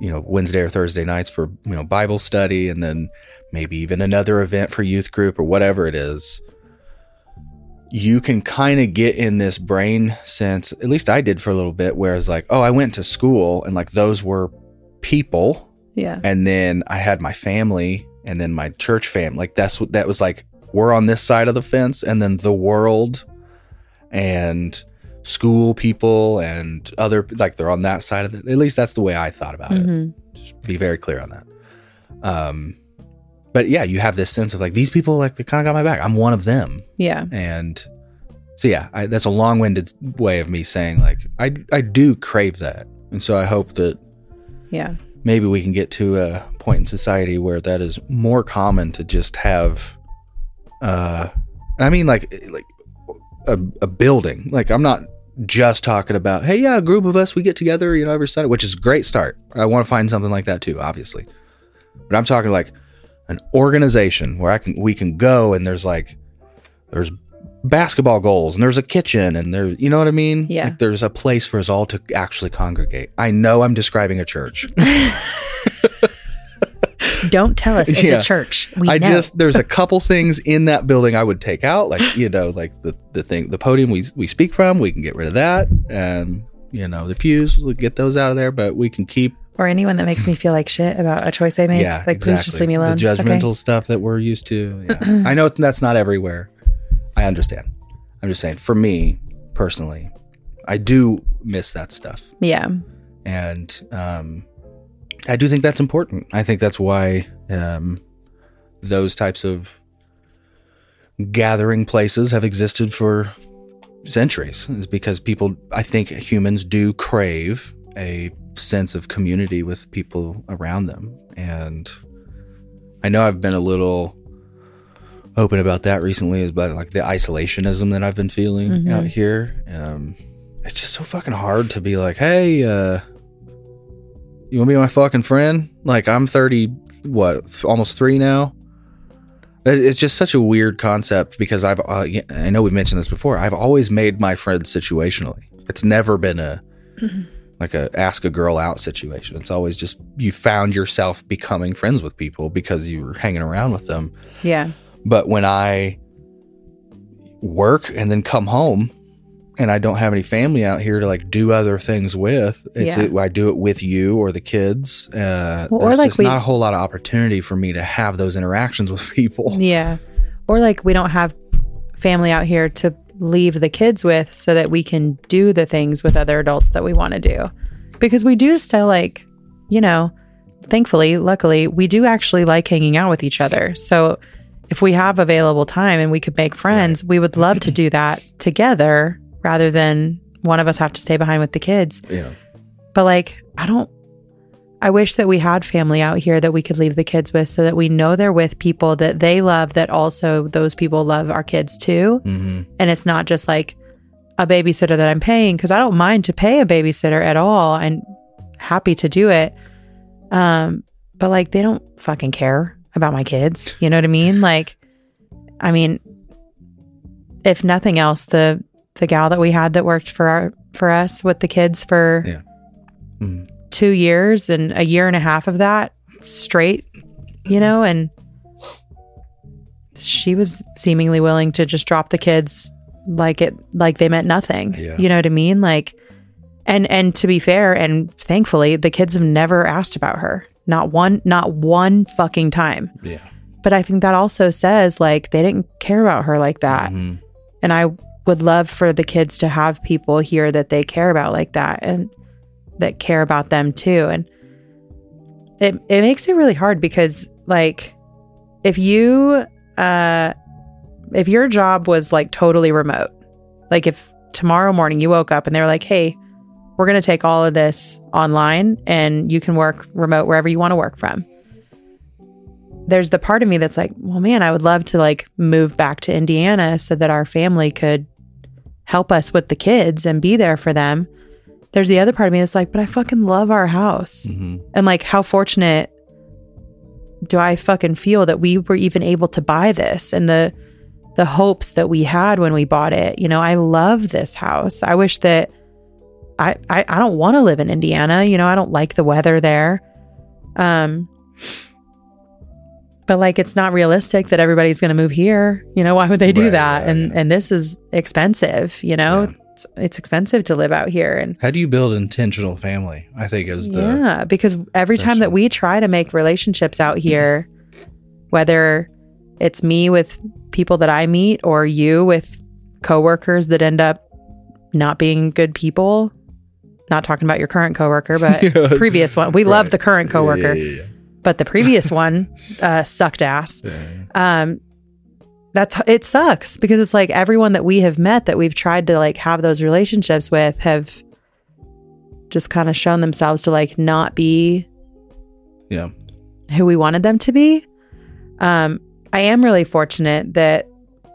you know, Wednesday or Thursday nights for, you know, Bible study and then maybe even another event for youth group or whatever it is. You can kind of get in this brain sense, at least I did for a little bit, where it's like, oh, I went to school and like those were people yeah, and then I had my family and then my church family. Like that's what that was like. We're on this side of the fence, and then the world and school people and other like they're on that side of it. At least that's the way I thought about it. Mhm. Just be very clear on that. Um, but yeah, you have this sense of like these people like they kind of got my back. I'm one of them, Yeah. and so yeah, I, that's a long-winded way of me saying like I I do crave that, and so I hope that Yeah. maybe we can get to a point in society where that is more common to just have uh i mean like like a, a building like i'm not just talking about hey yeah a group of us we get together you know every sunday which is a great start. I want to find something like that too obviously. But i'm talking like an organization where i can we can go and there's like there's basketball goals and there's a kitchen and there's you know what i mean? Yeah. like there's a place for us all to actually congregate. I know i'm describing a church Don't tell us it's Yeah. a church. We I know. just there's a couple things in that building I would take out, like you know, like the the thing, the podium we we speak from, we can get rid of that, and you know, the pews, we'll get those out of there, but we can keep or anyone that makes me feel like shit about a choice I make. yeah, like please just leave me alone. The Okay. judgmental stuff that we're used to. Yeah. I know that's not everywhere. I understand. I'm just saying, for me personally, I do miss that stuff. Yeah. and um, I do think that's important. I think that's why um, those types of gathering places have existed for centuries. Is because people, I think humans do crave a sense of community with people around them, and I know I've been a little open about that recently, is about like the isolationism that I've been feeling Mhm. out here. Um, it's just so fucking hard to be like, hey, uh, you want to be my fucking friend? Like I'm 30, what, almost three now. It's just such a weird concept because I've, uh, I know we've mentioned this before. I've always made my friends situationally. It's never been a, like a ask a girl out situation. It's always just you found yourself becoming friends with people because you were hanging around with them. Yeah. But when I work and then come home and I don't have any family out here to like do other things with, it's Yeah. it, I do it with you or the kids. Uh, Well, or like just we- not a whole lot of opportunity for me to have those interactions with people. Yeah. Or like we don't have family out here to leave the kids with so that we can do the things with other adults that we want to do. Because we do still like, you know, thankfully, luckily, we do actually like hanging out with each other. So if we have available time and we could make friends, we would love to do that together rather than one of us have to stay behind with the kids. Yeah. But like, I don't, I wish that we had family out here that we could leave the kids with so that we know they're with people that they love, that also those people love our kids too. hmm And it's not just like a babysitter that I'm paying because I don't mind to pay a babysitter at all and happy to do it. Um, but like, they don't fucking care about my kids. You know what I mean? Like, I mean, if nothing else, the, the gal that we had that worked for our, for us with the kids for Yeah. Mhm. two years and a year and a half of that straight, you know, and she was seemingly willing to just drop the kids like it like they meant nothing. Yeah. You know what I mean? Like and and to be fair and thankfully the kids have never asked about her. Not one not one fucking time. Yeah. But I think that also says like they didn't care about her like that. Mhm. And I would love for the kids to have people here that they care about like that and that care about them too. And it it makes it really hard because like if you uh if your job was like totally remote, like if tomorrow morning you woke up and they're like, "Hey, we're going to take all of this online and you can work remote wherever you want to work from." There's the part of me that's like, "Well, man, I would love to like move back to Indiana so that our family could help us with the kids and be there for them." There's the other part of me that's like, "But I fucking love our house." Mhm. And like, how fortunate do I fucking feel that we were even able to buy this and the the hopes that we had when we bought it. You know, I love this house. I wish that I I, I don't want to live in Indiana. You know, I don't like the weather there. Um but like it's not realistic that everybody's going to move here. You know, why would they do Right, that? right, and and this is expensive, you know? Yeah. It's, it's expensive to live out here and How do you build intentional family? I think is the yeah, because every time that we try to make relationships out here, whether it's me with people that I meet or you with coworkers that end up not being good people. Not talking about your current coworker, but Yeah. previous one. We love the current coworker, yeah, but the previous one uh, sucked ass. yeah. Um, that's it sucks because it's like everyone that we have met that we've tried to like have those relationships with have just kind of shown themselves to like not be Yeah. who we wanted them to be. Um, I am really fortunate that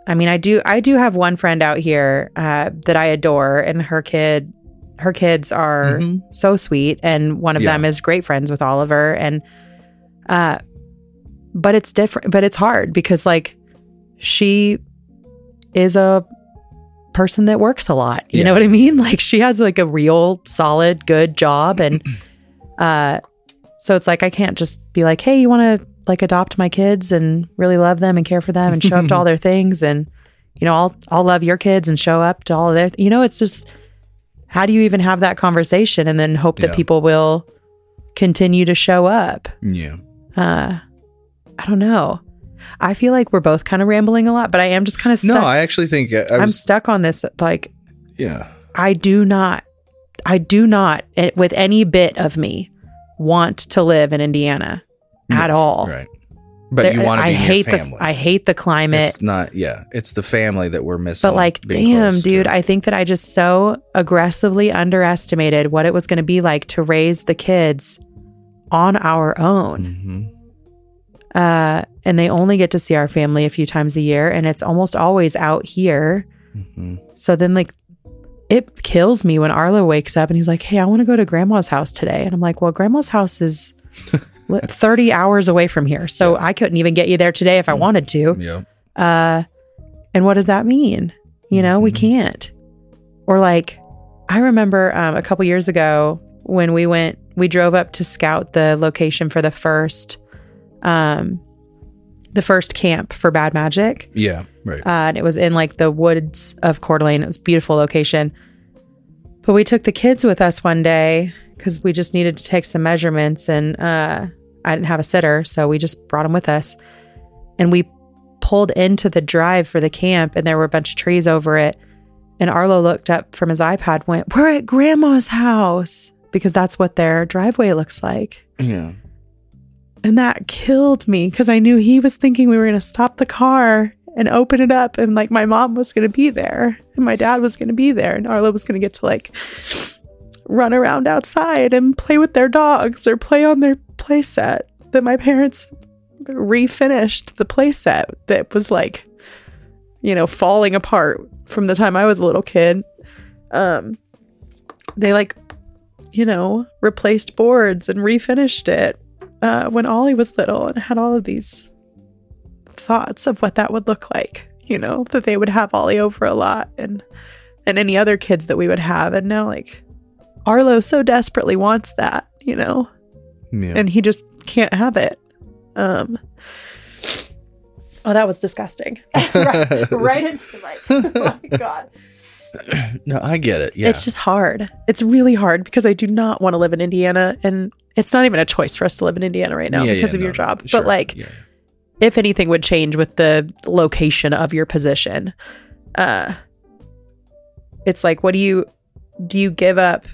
I mean I do I do have one friend out here uh, that I adore and her kid her kids are Mhm. so sweet and one of Yeah. them is great friends with Oliver and uh but it's different but it's hard because like she is a person that works a lot. You know what i mean? Like she has like a real solid good job. And uh so it's like i can't just be like hey you want to like adopt my kids and really love them and care for them and show up to all their things and you know i'll i'll love your kids and show up to all of their you know it's just how do you even have that conversation? And then hope that Yeah. people will continue to show up. Yeah. Uh i don't know i feel like we're both kind of rambling a lot but i am just kind of stuck No, I actually think I, I i'm stuck on this like yeah. i do not i do not eh, with any bit of me want to live in indiana at all Right. But There- you want to be i hate family. the i hate the climate It's not. Yeah. It's the family that we're missing. but like damn dude to. i think that i just so aggressively underestimated what it was going to be like to raise the kids on our own Mhm. uh, and they only get to see our family a few times a year, and it's almost always out here. Mhm. So then, like, it kills me when Arlo wakes up and he's like, "Hey, I want to go to Grandma's house today," and I'm like, "Well, Grandma's house is 30 hours away from here, so I couldn't even get you there today if I wanted to." Yeah. Uh, and what does that mean? You know, we Mhm. can't. Or like, I remember um, a couple years ago when we went, we drove up to scout the location for the first, um, the first camp for Bad Magic. Yeah. Right. Uh, and it was in like the woods of Coeur d'Alene. It was a beautiful location. But we took the kids with us one day because we just needed to take some measurements, and uh, I didn't have a sitter, so we just brought them with us. And we pulled into the drive for the camp, and there were a bunch of trees over it. And Arlo looked up from his iPad, went, "We're at Grandma's house," because that's what their driveway looks like. yeah. And that killed me because I knew he was thinking we were going to stop the car and open it up and like my mom was going to be there and my dad was going to be there and Arlo was going to get to like run around outside and play with their dogs or play on their play set that my parents refinished the play set that was like you know falling apart from the time I was a little kid um they like you know replaced boards and refinished it uh, when Ollie was little and had all of these thoughts of what that would look like, you know, that they would have Ollie over a lot and and any other kids that we would have. And now like Arlo so desperately wants that, you know, Yeah. and he just can't have it. Um Oh, that was disgusting. right, right into the mic. Oh my god. no, I get it. Yeah. It's just hard. It's really hard because I do not want to live in Indiana and it's not even a choice for us to live in Indiana right now Yeah, because yeah, of your job. sure. But like Yeah. if anything would change with the location of your position uh it's like what do you do you give up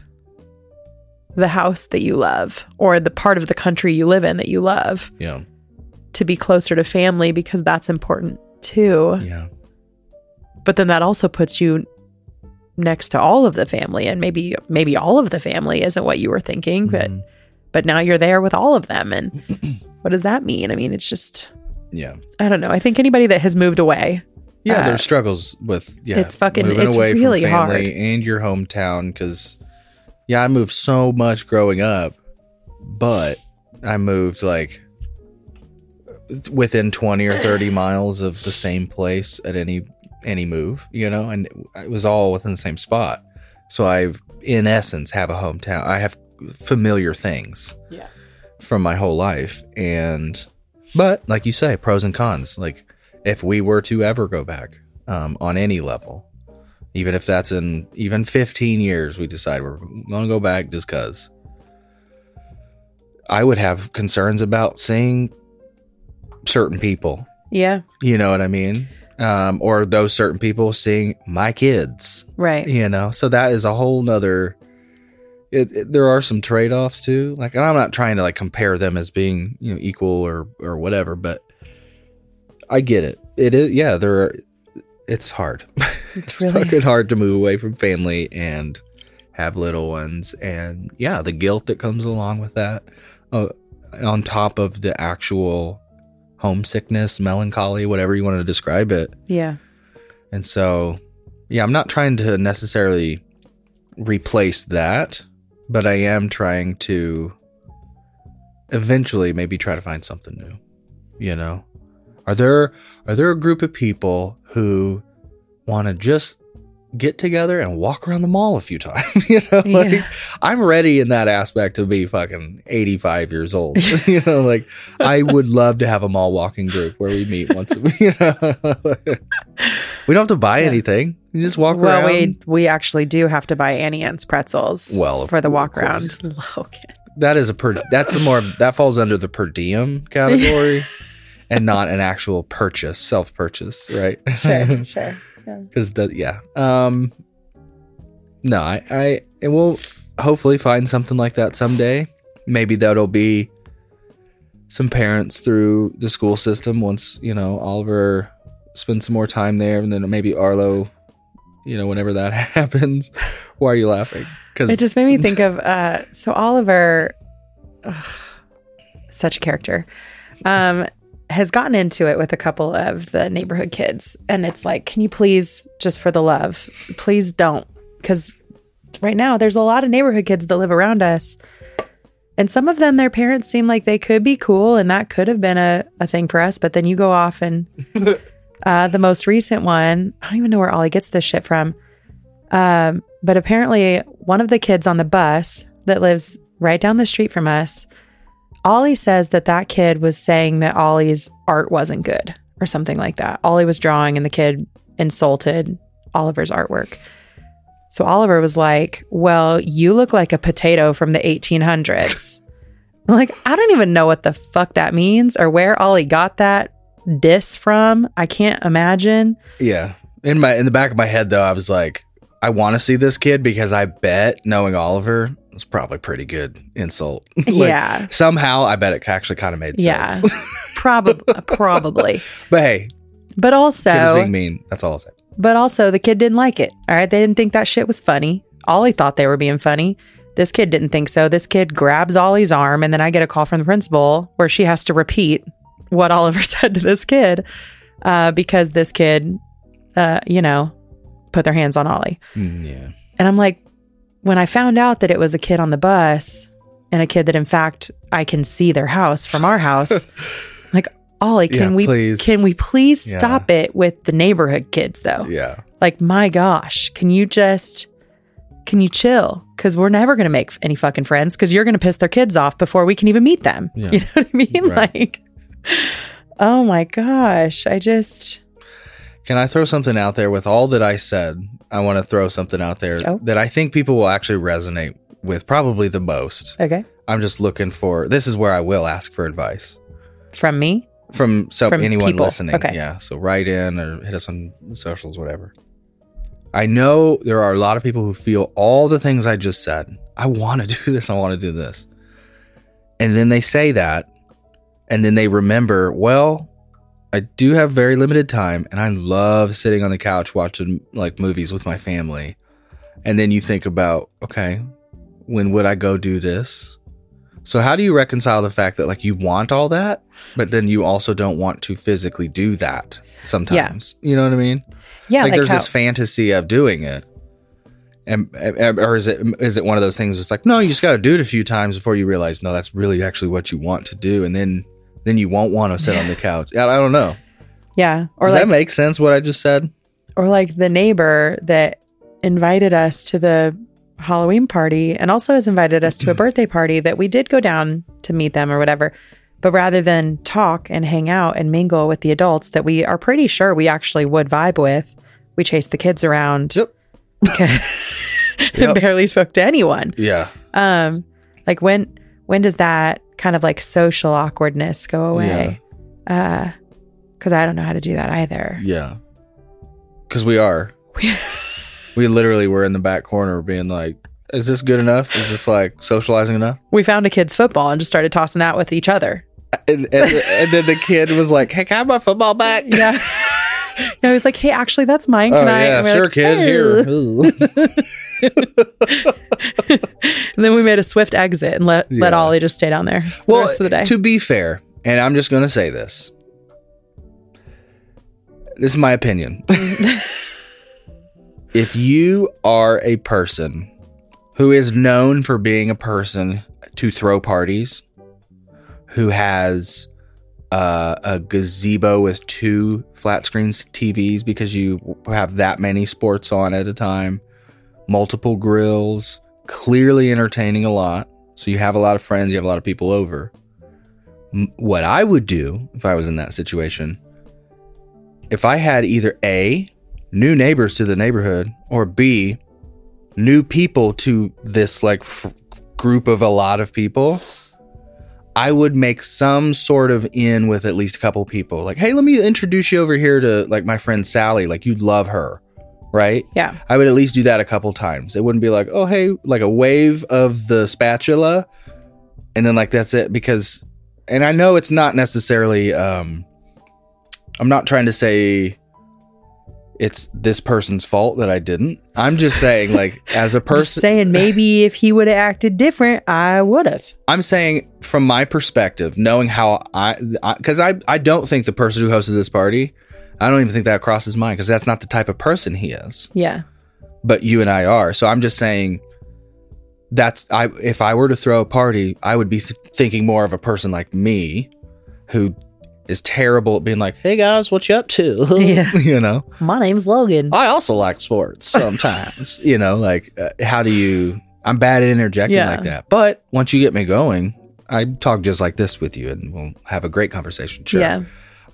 the house that you love or the part of the country you live in that you love Yeah. to be closer to family because that's important too Yeah. but then that also puts you next to all of the family and maybe maybe all of the family isn't what you were thinking but Mhm. but now you're there with all of them and what does that mean i mean it's just Yeah. i don't know i think anybody that has moved away Yeah, Uh, there's struggles with yeah. it's fucking- moving it's away really from family hard. and your hometown because yeah, I moved so much growing up, but I moved like within twenty or thirty miles of the same place at any any move, you know, and it was all within the same spot. So I've in essence have a hometown. I have familiar things Yeah. from my whole life and but like you say pros and cons like if we were to ever go back um, on any level even if that's in even 15 years we decide we're going to go back just cuz i would have concerns about seeing certain people yeah you know what i mean um, or those certain people seeing my kids. Right. You know, so that is a whole nother. It, it- there are some trade offs too. Like, and I'm not trying to like compare them as being you know equal or or whatever, but I get it. It is yeah. There are. It's hard. It's it's really fucking hard to move away from family and have little ones, and yeah, the guilt that comes along with that, uh, on top of the actual homesickness, melancholy, whatever you want to describe it. yeah. And so, yeah, I'm not trying to necessarily replace that, but I am trying to eventually maybe try to find something new. You know, are there are there a group of people who want to just get together and walk around the mall a few times? you know, like Yeah. I'm ready in that aspect to be fucking 85 years old. you know, like I would love to have a mall walking group where we meet once a week. You know? we don't have to buy Yeah. anything. You just walk Well, around. we we actually do have to buy Auntie Anne's pretzels. Well, for the walk around. Logan. that is a per that's a more that falls under the per diem category and not an actual purchase, self purchase, right? Sure, sure. Because the yeah. Um no i i and we'll hopefully find something like that someday. Maybe that'll be some parents through the school system once you know oliver spends some more time there and then maybe arlo you know whenever that happens. Why are you laughing? Because It just made me think of uh so Oliver ugh, such a character. Um has gotten into it with a couple of the neighborhood kids. And it's like can you please just for the love please don't. Cuz right now there's a lot of neighborhood kids that live around us. And some of them their parents seem like they could be cool and that could have been a, a thing for us. But then you go off and uh the most recent one i don't even know where ollie gets this shit from. Um but apparently one of the kids on the bus that lives right down the street from us ollie says that that kid was saying that ollie's art wasn't good or something like that. Ollie was drawing and the kid insulted oliver's artwork. So oliver was like well you look like a potato from the 1800s like i don't even know what the fuck that means or where ollie got that diss from. I can't imagine. Yeah. In my in the back of my head though i was like i want to see this kid because i bet knowing oliver it's probably pretty good insult Like, yeah somehow i bet it actually kind of made Yeah. sense Yeah. probably probably but hey but also being mean. That's all I'll say. but also the kid didn't like it all right they didn't think that shit was funny ollie thought they were being funny this kid didn't think so this kid grabs ollie's arm and then i get a call from the principal where she has to repeat what oliver said to this kid uh, because this kid uh, you know put their hands on ollie Mm, yeah. And I'm like, when I found out that it was a kid on the bus and a kid that in fact I can see their house from our house, like, Ollie, can Yeah, we please. can we please Yeah. stop it with the neighborhood kids though? Yeah. Like, my gosh, can you just can you chill? Because we're never gonna make any fucking friends because you're gonna piss their kids off before we can even meet them. Yeah. You know what I mean? Right. Like, oh my gosh, I just Can I throw something out there with all that I said? I want to throw something out there Oh. that I think people will actually resonate with probably the most. okay I'm just looking for this is where I will ask for advice from me. from so From anyone people. listening. Okay. Yeah. So write in or hit us on the socials, whatever. I know there are a lot of people who feel all the things I just said. I want to do this. I want to do this. And then they say that. And then they remember, well, I do have very limited time and I love sitting on the couch watching like movies with my family. And then you think about, okay, when would I go do this? So how do you reconcile the fact that like you want all that, but then you also don't want to physically do that sometimes? Yeah. You know what I mean? Yeah, like, like, there's how, this fantasy of doing it. And, or is it is it one of those things? It's like no, you just got to do it a few times before you realize no, that's really actually what you want to do, and then then you won't want to sit on the couch. I, I don't know. yeah, or Does like that make sense? What I just said? or like the neighbor that invited us to the Halloween party and also has invited us to a birthday party that we did go down to meet them or whatever. But rather than talk and hang out and mingle with the adults that we are pretty sure we actually would vibe with, we chased the kids around Yep. and Yep. barely spoke to anyone. Yeah. Um, like when when does that kind of like social awkwardness go away? Uh, because I don't know how to do that either. Yeah. because we are. we literally were in the back corner being like, "Is this good enough? Is this like socializing enough?" We found a kid's football and just started tossing that with each other. And, and, and then the kid was like, "Hey, can I have my football back?" Yeah. yeah, I was like, hey, actually, that's mine. Oh Can I? yeah, sure, like, kid. Here. And then we made a swift exit and let let Ollie just stay down there well, the rest of the day. to be fair, and I'm just going to say this. This is my opinion. if you are a person who is known for being a person to throw parties, who has uh, a gazebo with two flat screens TVs because you have that many sports on at a time, multiple grills, clearly entertaining a lot. So you have a lot of friends, you have a lot of people over. M- What I would do if I was in that situation, if I had either A, new neighbors to the neighborhood, or B, new people to this like f- group of a lot of people, I would make some sort of in with at least a couple people. Like, hey, let me introduce you over here to like my friend Sally. Like, you'd love her, right? yeah. I would at least do that a couple times. It wouldn't be like, oh, hey, like a wave of the spatula, and then like that's it. Because, and I know it's not necessarily, um, I'm not trying to say it's this person's fault that I didn't. I'm just saying, like, as a person, saying, maybe if he would have acted different, I would have. I'm saying from my perspective, knowing how I, because I, I, don't think the person who hosted this party, I don't even think that crosses mind because that's not the type of person he is. Yeah. But you and I are. So I'm just saying that's I. If I were to throw a party, I would be th- thinking more of a person like me, who is terrible at being like, "Hey guys, what you up to?" Yeah. you know. My name's Logan. I also like sports sometimes. you know, like uh, how do you? I'm bad at interjecting Yeah. like that. But once you get me going, I talk just like this with you, and we'll have a great conversation. Sure. Yeah.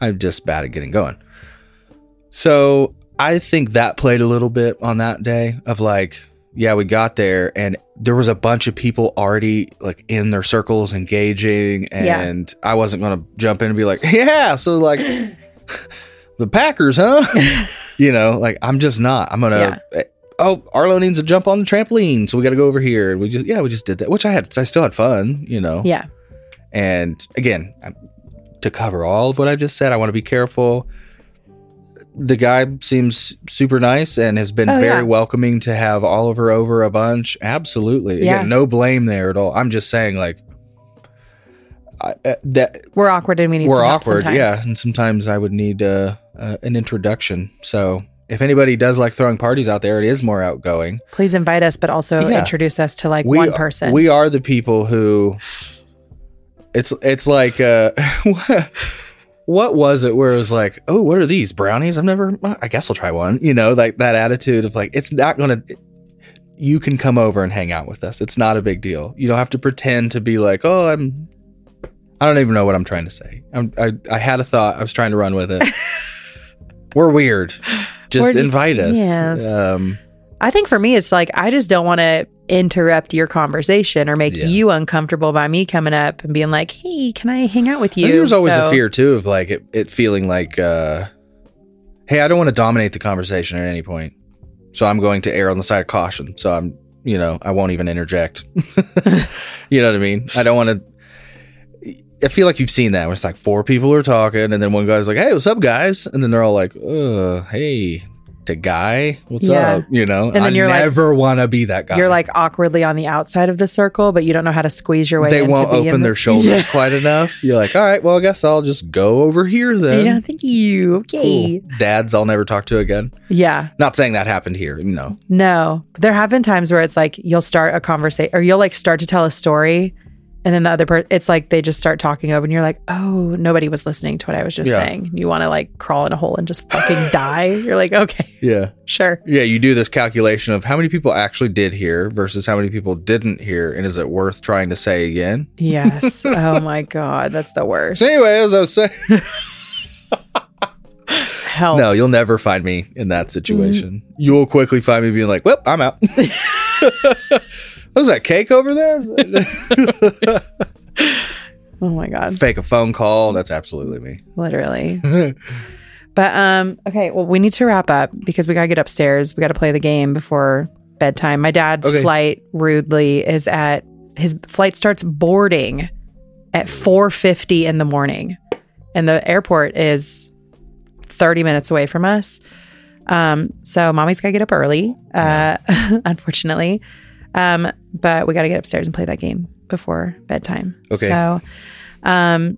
I'm just bad at getting going. So I think that played a little bit on that day of like, yeah, we got there and there was a bunch of people already like in their circles engaging Yeah. and I wasn't going to jump in and be like, yeah, so like the Packers, huh? you know, like I'm just not. I'm going to eh, Oh, Arlo needs to jump on the trampoline, so we got to go over here. And we just, yeah, we just did that, which I had, I still had fun, you know. Yeah. And again, I'm- to cover all of what I just said, I want to be careful. The guy seems super nice and has been Oh, very yeah. welcoming to have Oliver over a bunch. Absolutely. Yeah. Again, no blame there at all. I'm just saying, like, I, uh, that We're awkward and we need we're awkward. sometimes. Yeah. And sometimes I would need uh, uh, an introduction. So if anybody does like throwing parties out there, it is more outgoing. Please invite us, but also Yeah. introduce us to like we, one person. We are the people who it's it's like uh what was it where it was like, "Oh, what are these brownies? I've never I guess I'll try one." You know, like that attitude of like it's not going to you can come over and hang out with us. It's not a big deal. You don't have to pretend to be like, "Oh, I'm I don't even know what I'm trying to say. I'm, I I had a thought. I was trying to run with it. We're weird. Just, just- invite us. yes. Um, I think for me, it's like I just don't want to interrupt your conversation or make Yeah. you uncomfortable by me coming up and being like, "Hey, can I hang out with you?" There's always So- a fear too of like it, it feeling like, uh, hey, I don't want to dominate the conversation at any point, so I'm going to err on the side of caution. So I'm, you know, I won't even interject. you know what I mean? I don't want to. I feel like you've seen that where it's like four people are talking, and then one guy's like, "Hey, what's up, guys?" And then they're all like, "Uh, hey." Guy, what's Yeah. up? You know, And then I you're like- never want to be that guy. You're like awkwardly on the outside of the circle, but you don't know how to squeeze your way. they won't open the- their shoulders Yeah. quite enough. You're like, all right, well, I guess I'll just go over here then. Yeah, thank you. Okay. Cool. Dads I'll never talk to again. Yeah. Not saying that happened here. No. No, there have been times where it's like you'll start a conversation or you'll like start to tell a story and then the other person, it's like they just start talking over and you're like, oh, nobody was listening to what I was just Yeah. saying. You want to like crawl in a hole and just fucking die. You're like, okay, Yeah. sure. Yeah. You do this calculation of how many people actually did hear versus how many people didn't hear. And is it worth trying to say again? Yes. oh my God. That's the worst. So, anyway, as I was saying, Help. no, you'll never find me in that situation. Mm. You will quickly find me being like, well, I'm out. Was that cake over there? Oh my God. Fake a phone call. That's absolutely me. Literally. But um, okay, well, we need to wrap up because we gotta get upstairs. We gotta play the game before bedtime. My dad's Okay. flight rudely is at his flight starts boarding at 4:50 in the morning, and the airport is 30 minutes away from us. Um, so mommy's gotta get up early, uh, unfortunately. Um, but we gotta get upstairs and play that game before bedtime. Okay. So, um,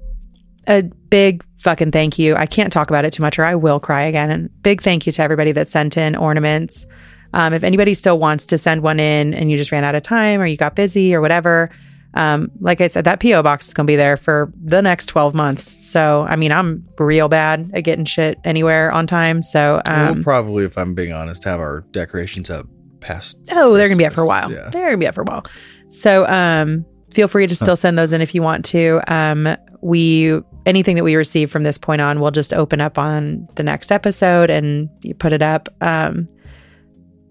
a big fucking thank you. I can't talk about it too much or I will cry again. And big thank you to everybody that sent in ornaments. Um, if anybody still wants to send one in and you just ran out of time or you got busy or whatever, um, like I said, that PO box is going to be there for the next 12 months. So, I mean, I'm real bad at getting shit anywhere on time. So, um, we'll probably, if I'm being honest, have our decorations up past. Oh, they're gonna be up for a while. Yeah. They're gonna be up for a while. So um feel free to still send those in if you want to. Um we anything that we receive from this point on, we'll just open up on the next episode and you put it up. Um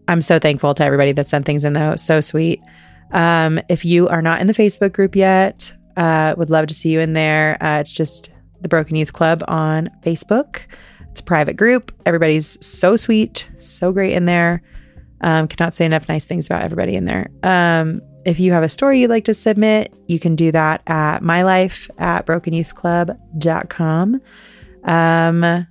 I'm so thankful to everybody that sent things in though. So sweet. Um if you are not in the Facebook group yet, uh would love to see you in there. Uh it's just the Broken Youth Club on Facebook. It's a private group. Everybody's so sweet, so great in there. Um, cannot say enough nice things about everybody in there. Um, if you have a story you'd like to submit, you can do that at mylife at brokenyouthclub.com. Um,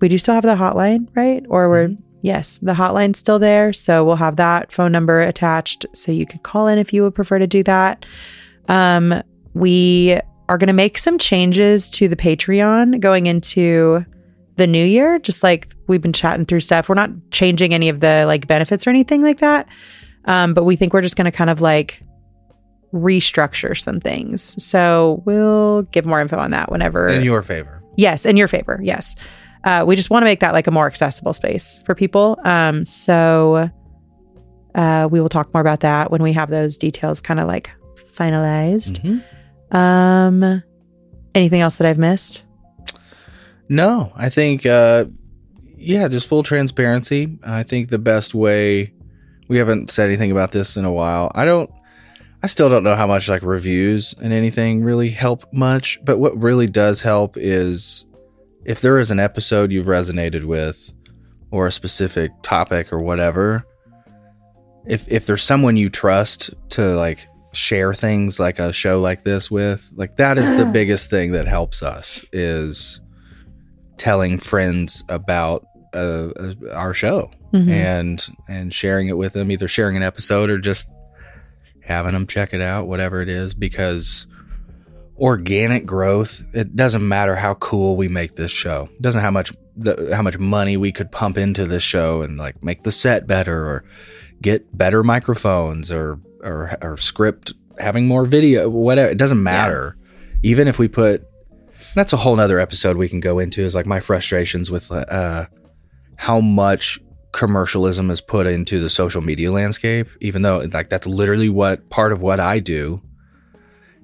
we do still have the hotline, right? Or we're, yes, the hotline's still there. So we'll have that phone number attached so you can call in if you would prefer to do that. Um, we are going to make some changes to the Patreon going into the new year just like we've been chatting through stuff. We're not changing any of the like benefits or anything like that. Um, but we think we're just going to kind of like restructure some things. So we'll give more info on that whenever In your favor. yes in your favor yes. Uh, we just want to make that like a more accessible space for people. Um, so uh, we will talk more about that when we have those details kind of like finalized. Mhm. um anything else that i've missed No, I think, uh, yeah, just full transparency. I think the best way, we haven't said anything about this in a while. I don't, I still don't know how much like reviews and anything really help much, but what really does help is if there is an episode you've resonated with or a specific topic or whatever, if, if there's someone you trust to like share things like a show like this with, like that is the biggest thing that helps us is telling friends about uh, uh, our show Mhm. and and sharing it with them either sharing an episode or just having them check it out whatever it is because organic growth it doesn't matter how cool we make this show. It doesn't how much the, how much money we could pump into this show and like make the set better or get better microphones or or, or script having more video whatever it doesn't matter. Even if we put that's a whole nother episode we can go into is like my frustrations with uh how much commercialism is put into the social media landscape even though like that's literally what part of what i do.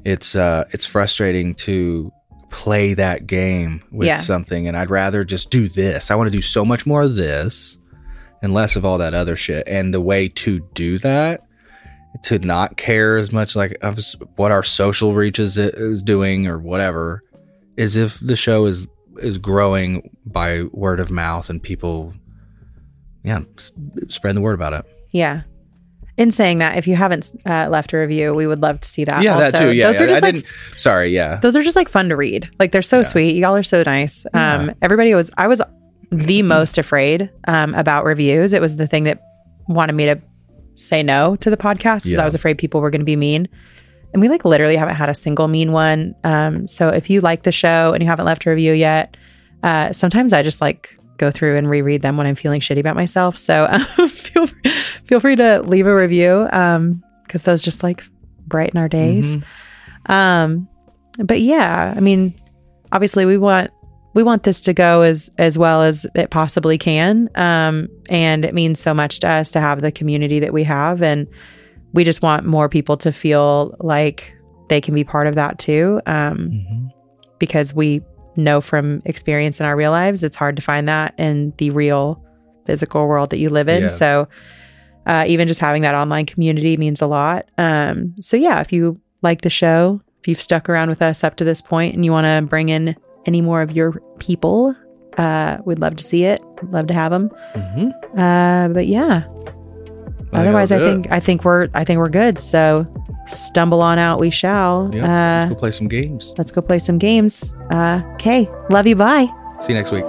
It's uh it's frustrating to play that game with Yeah. something and i'd rather just do this. I want to do so much more of this and less of all that other shit. And the way to do that to not care as much like of what our social reach is, is doing or whatever is if the show is is growing by word of mouth and people yeah s- spread the word about it Yeah. In saying that, if you haven't uh, left a review, we would love to see that. yeah that too yeah, those yeah. are just i like didn't sorry yeah those are just like fun to read. Like they're so Yeah. sweet. Y'all are so nice. Um, Yeah. everybody was. I was the most afraid um, about reviews. It was the thing that wanted me to say no to the podcast because. I was afraid people were going to be mean. And we like literally haven't had a single mean one. Um, so if you like the show and you haven't left a review yet, uh, sometimes I just like go through and reread them when I'm feeling shitty about myself. So um, feel feel free to leave a review because those just like brighten our days. Mhm. Um, but yeah, I mean, obviously we want we want this to go as as well as it possibly can. Um, and it means so much to us to have the community that we have, and we just want more people to feel like they can be part of that too. Um, Mhm. because we know from experience in our real lives, it's hard to find that in the real physical world that you live in. Yeah. So, uh, even just having that online community means a lot. Um, so, yeah, if you like the show, if you've stuck around with us up to this point and you want to bring in any more of your people, Uh, we'd love to see it. Love to have them. Mm-hmm. Uh, but yeah. Otherwise, I think I think we're I think we're good. So stumble on out, we shall. Yeah. Uh, let's go play some games. let's go play some games. Uh, okay, love you. Bye. See you next week.